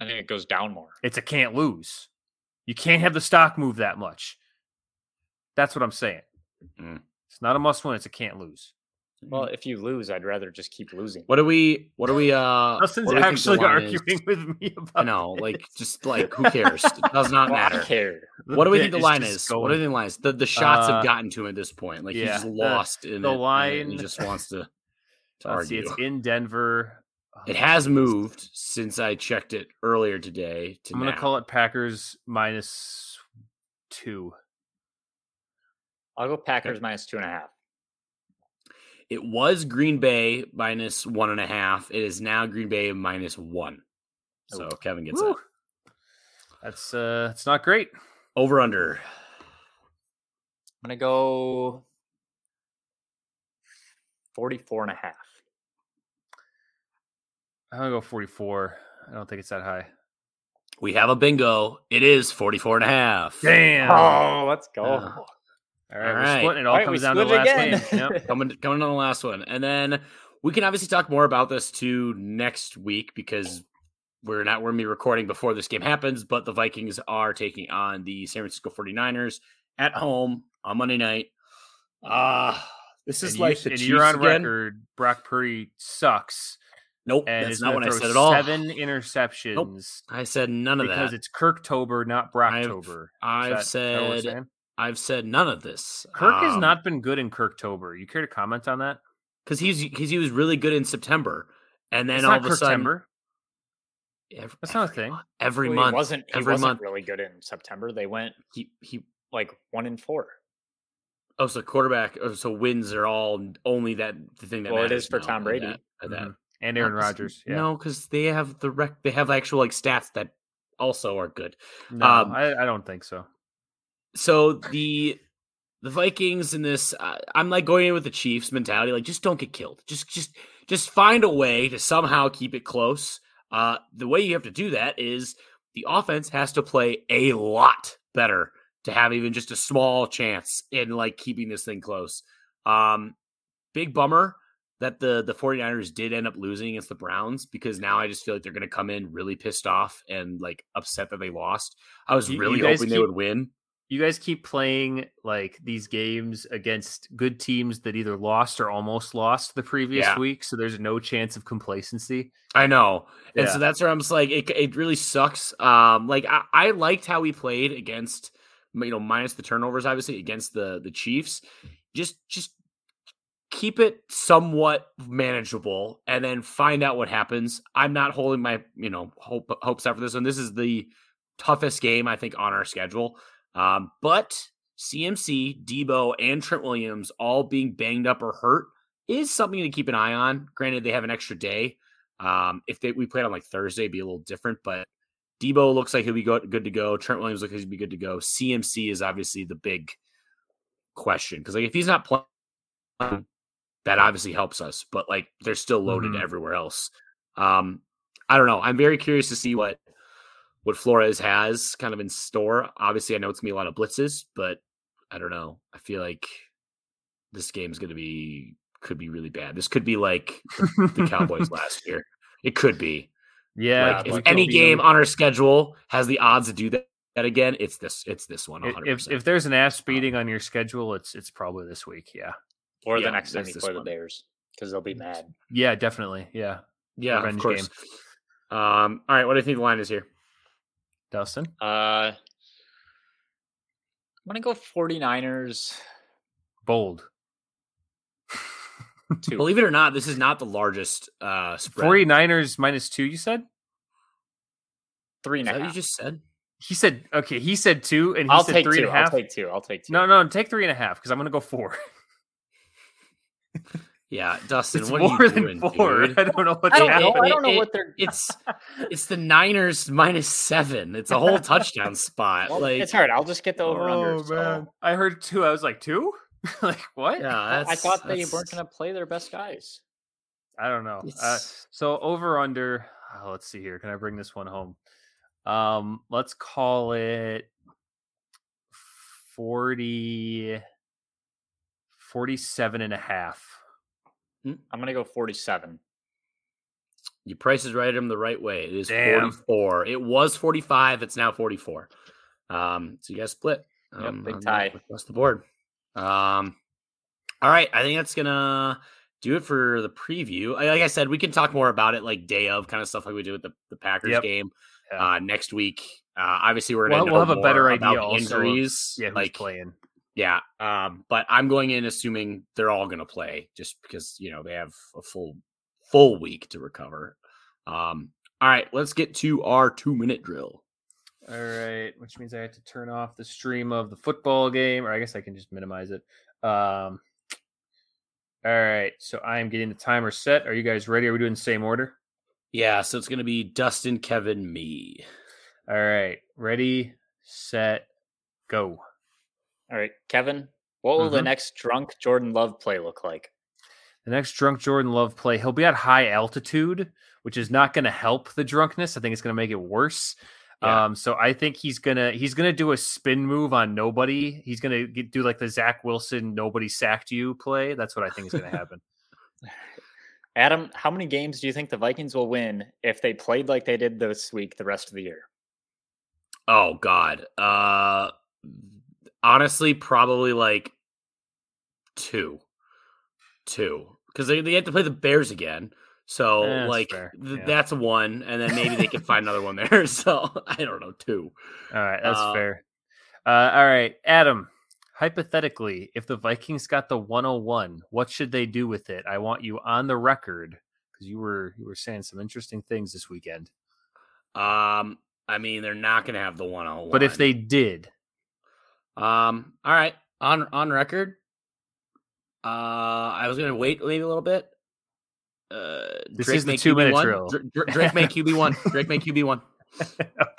I think it goes down more. It's a can't lose. You can't have the stock move that much. That's what I'm saying. Mm. It's not a must win. It's a can't lose. Well, if you lose, I'd rather just keep losing. What are we? What are we? Uh, (laughs) Dustin's what do we think the actually line is? arguing with me about. I know, like, just like, who cares? (laughs) It does not matter. care. The What do we think the line just is? What do going- you think the line is? The the shots Uh, have gotten to him at this point. Like he's yeah, just the- lost in the it, and line- He just wants to, (laughs) to Let's see, argue. it's in Denver. It Oh, has moved since I checked it earlier today. To I'm gonna call it Packers minus two. I'll go Packers minus two and a half. It was Green Bay minus one and a half. It is now Green Bay minus one. So Oh. Kevin gets Whew. that. That's uh, it's not great. Over under. I'm gonna go 44 and a half. I'm gonna go 44. I don't think it's that high. We have a bingo. It is 44 and a half. Damn. Oh, let's go. Uh, All right, all we're splitting. It all All right, comes we down to the last again. game. Yep. (laughs) coming coming on the last one, and then we can obviously talk more about this too next week because we're not gonna be recording before this game happens. But the Vikings are taking on the San Francisco 49ers at home on Monday night. Ah, this is And like you, the and Chiefs you're on again. record. Brock Purdy sucks, Nope, and that's not what I said at all. Seven interceptions I said none of because that. Because it's Kirktober, not Brocktober. Is I've that- is that said? I've said none of this. Kirk has Um, not been good in Kirktober. You care to comment on that? because he's because he was really good in September, and then it's all not of a sudden every, That's not a thing. Every Well, month, he wasn't he every wasn't month, really good in September. They went he he like one in four. Oh, so quarterback. oh, So wins are all only that the thing that. Well, it matters is for now, Tom Brady. That, or that. Mhm. And Aaron Rodgers. Yeah. No, because they have the rec. They have actual like stats that also are good. No, um, I, I don't think so. So the the Vikings in this, uh, I'm like going in with the Chiefs mentality. Like, just don't get killed. Just just just find a way to somehow keep it close. Uh, the way you have to do that is the offense has to play a lot better to have even just a small chance in like keeping this thing close. Um, big bummer that the the 49ers did end up losing against the Browns because now I just feel like they're going to come in really pissed off and like upset that they lost. I was You- you really guys hoping they would win. You guys keep playing like these games against good teams that either lost or almost lost the previous Yeah. week, so there's no chance of complacency. I know. And Yeah. so that's where I'm just like, it, it really sucks. Um, like I, I liked how we played against, you know, minus the turnovers, obviously against the the Chiefs. Just, just keep it somewhat manageable, and then find out what happens. I'm not holding my, you know, hope hopes out for this one. This is the toughest game I think on our schedule. Um, but CMC, Deebo, and Trent Williams all being banged up or hurt is something to keep an eye on. Granted, they have an extra day. Um, if they we played on like Thursday, it'd be a little different, but Deebo looks like he'll be go- good to go. Trent Williams looks like he'll be good to go. CMC is obviously the big question because like if he's not playing, that obviously helps us. But like they're still loaded Mhm. everywhere else. Um, I don't know. I'm very curious to see what what Flores has kind of in store. Obviously, I know it's gonna be a lot of blitzes, but I don't know. I feel like this game's gonna be could be really bad. This could be like the Cowboys (laughs) last year. It could be. Yeah, like if any game on our schedule has the odds to do that, that again, it's this. It's this one. 100%. if if there's an ass beating on your schedule, it's it's probably this week. Yeah, Or Yeah, the next time that's you this play the. Bears because they'll be mad. yeah, definitely. Yeah, yeah, of revenge course. Um, all right, what do you think the line is here? Dustin. Uh, I'm gonna go 49ers Bold. two. Believe it or not, this is not the largest uh spread. 49ers minus two, you said? Three Is and that a what half. you just said? He said okay. He said two, and he I'll said take three two. and a half. I'll take two. I'll take two. No, no, take three and a half because I'm gonna go four. (laughs) Yeah, Dustin, It's what more are you than doing, four. dude? I don't know what I don't know. but I don't know it- what they're. It's it's the Niners minus seven. It's a whole (laughs) touchdown spot. Well, like it's hard. I'll just get the over under. Oh, I heard two. I was like two. (laughs) like what? yeah, I that's, thought they that's- weren't going to play their best guys. I don't know. Uh, so over under. oh, let's see here. Can I bring this one home? Um, let's call it 40 47 and a half. I'm going to go 47. You prices right at him the right way. It is Damn. 44. It was 45. It's now 44. Um, so you guys split. Yep, Um, big the- tie. across the board. Um, all right. I think that's gonna do it for the preview. Like like I said, we can talk more about it like day of kind of stuff like we did with the, the Packers Yep. game Yeah. uh, next week. Uh, obviously, we're gonna We'll- we'll have a better idea the also of- injuries. yeah, who's like playing? Yeah. Um, but I'm going in assuming they're all going to play just because, you know, they have a full, full week to recover. Um, all right, let's get to our two minute drill. All right, which means I have to turn off the stream of the football game, or I guess I can just minimize it. Um, all right, so I am getting the timer set. Are you guys ready? Are we doing the same order? Yeah. So it's going to be Dustin, Kevin, me. All right, ready, set, go. All right, Kevin, what will the Mhm. next drunk Jordan Love play look like? The next drunk Jordan Love play, he'll be at high altitude, which is not going to help the drunkenness. I think it's going to make it worse. Yeah. Um, so I think he's gonna he's gonna do a spin move on nobody. He's gonna get, do like the Zach Wilson nobody sacked you play. That's what I think is gonna (laughs) happen. Adam, how many games do you think the Vikings will win if they played like they did this week the rest of the year? Oh, God. Uh, honestly, probably like two. Two. Because they, they have to play the Bears again. So, Eh, that's like, th- Yeah. that's one. And then maybe they can find another one there. (laughs) So, I don't know. Two. All right, that's Uh, fair. Uh, all right, Adam. Hypothetically, if the Vikings got the 101, what should they do with it? I want you on the record because you were you were saying some interesting things this weekend. Um, I mean, they're not going to have the one on one. But if they did, um, all right, on on record. Uh, I was going to wait maybe a little bit. Uh, This Drake is the Maye two-minute QB1. drill. Dr- Dr- Drake Maye QB one. (laughs) Drake Maye QB one.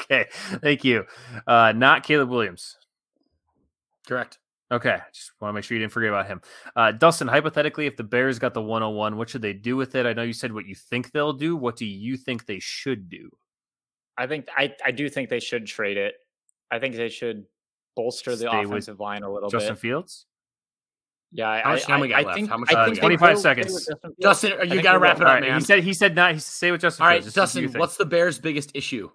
okay, thank you. Uh, not Caleb Williams. Correct. Okay, just want to make sure you didn't forget about him. Uh, Dustin, hypothetically, if the Bears got the 101, what should they do with it? I know you said what you think they'll do. What do you think they should do? I think I, I do think they should trade it. I think they should bolster the offensive line a little Justin bit. Justin Fields? Yeah, I, How much I, time we got I left? think, How much I time think we they got? 25 will stay with seconds. Justin Justin, you got to wrap it up, right, man. he said he said not. Say what Justin All right, Fields. Just what you Justin, what's the Bears' biggest issue?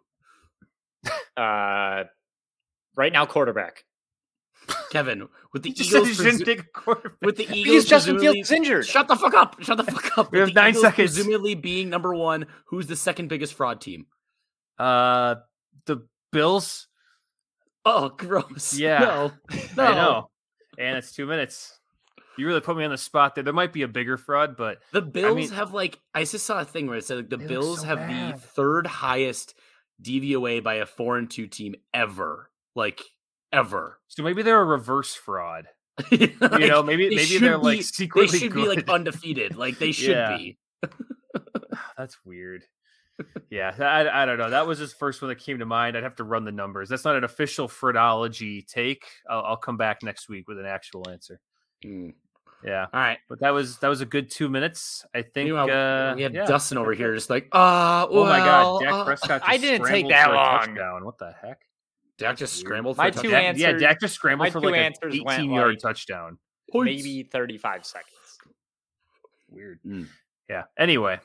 Uh, right now, quarterback. Kevin, with the He just Eagles, presu- quarterback. with the Eagles, Because Justin presumably- Fields is injured. Shut the fuck up! Shut the fuck up! We With have nine Eagles seconds. Presumably being number one, who's the second biggest fraud team? Uh, the Bills. Oh, gross! (laughs) Yeah. no, no. I know, and it's two minutes. You really put me on the spot there. There might be a bigger fraud, but The Bills mean- have like I just saw a thing where it said like, the Bills so have bad. the third highest DVOA by a four and two team ever, like ever. so maybe they're a reverse fraud. you (laughs) You know, maybe they maybe they're like secretly they should be like undefeated, like they (laughs) should Yeah. be. (sighs) That's weird. Yeah, I, I don't know. That was his first one that came to mind. I'd have to run the numbers. That's not an official phrenology take. I'll, I'll come back next week with an actual answer. Mm. Yeah, All right. but that was that was a good two minutes. I think. Meanwhile, uh, we have yeah. Dustin over here, just like, uh, Oh my God, Dak uh, Prescott! Just I didn't take that long. Touchdown. What the heck? Dak just Weird. scrambled. My a two touchdown. Dak, yeah, answers- Dak just scrambled for like an 18 yard like- touchdown. Maybe 35 seconds. Weird. Mm. Yeah. Anyway,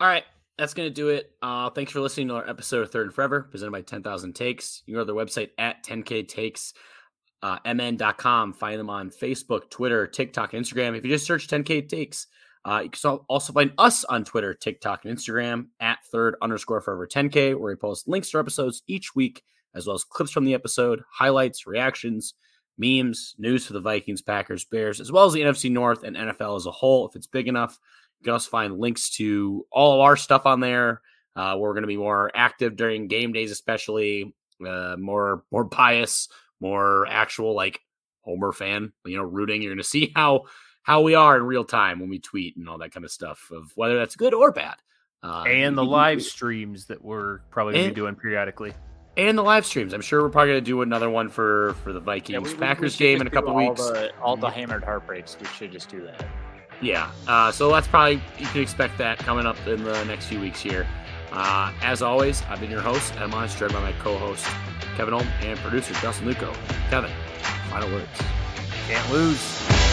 All right. That's going to do it. Uh, thanks for listening to our episode of Third and Forever, presented by 10,000 Takes. You can go to their website at 10K Takes, uh, mn.com. Find them on Facebook, Twitter, TikTok, and Instagram. If you just search 10K Takes, uh, you can also find us on Twitter, TikTok, and Instagram at third underscore forever 10K, where we post links to episodes each week, as well as clips from the episode, highlights, reactions, memes, news for the Vikings, Packers, Bears, as well as the NFC North and NFL as a whole, if it's big enough. You can also find links to all of our stuff on there, Uh, we're going to be more active during game days, especially uh, more more bias, more actual like Homer fan, you know, rooting. You're going to see how how we are in real time when we tweet and all that kind of stuff of whether that's good or bad. Uh, and the live streams that we're probably going to be doing periodically. And the live streams. I'm sure we're probably going to do another one for for the Vikings yeah, we, Packers we game in a couple all weeks. The, all the hammered heartbreaks. We should just do that. Yeah. Uh, so that's probably you can expect that coming up in the next few weeks here. Uh, as always, I've been your host, Emma, joined by my co-host Kevin Holm and producer Dustin Luco. Kevin, final words. Can't lose.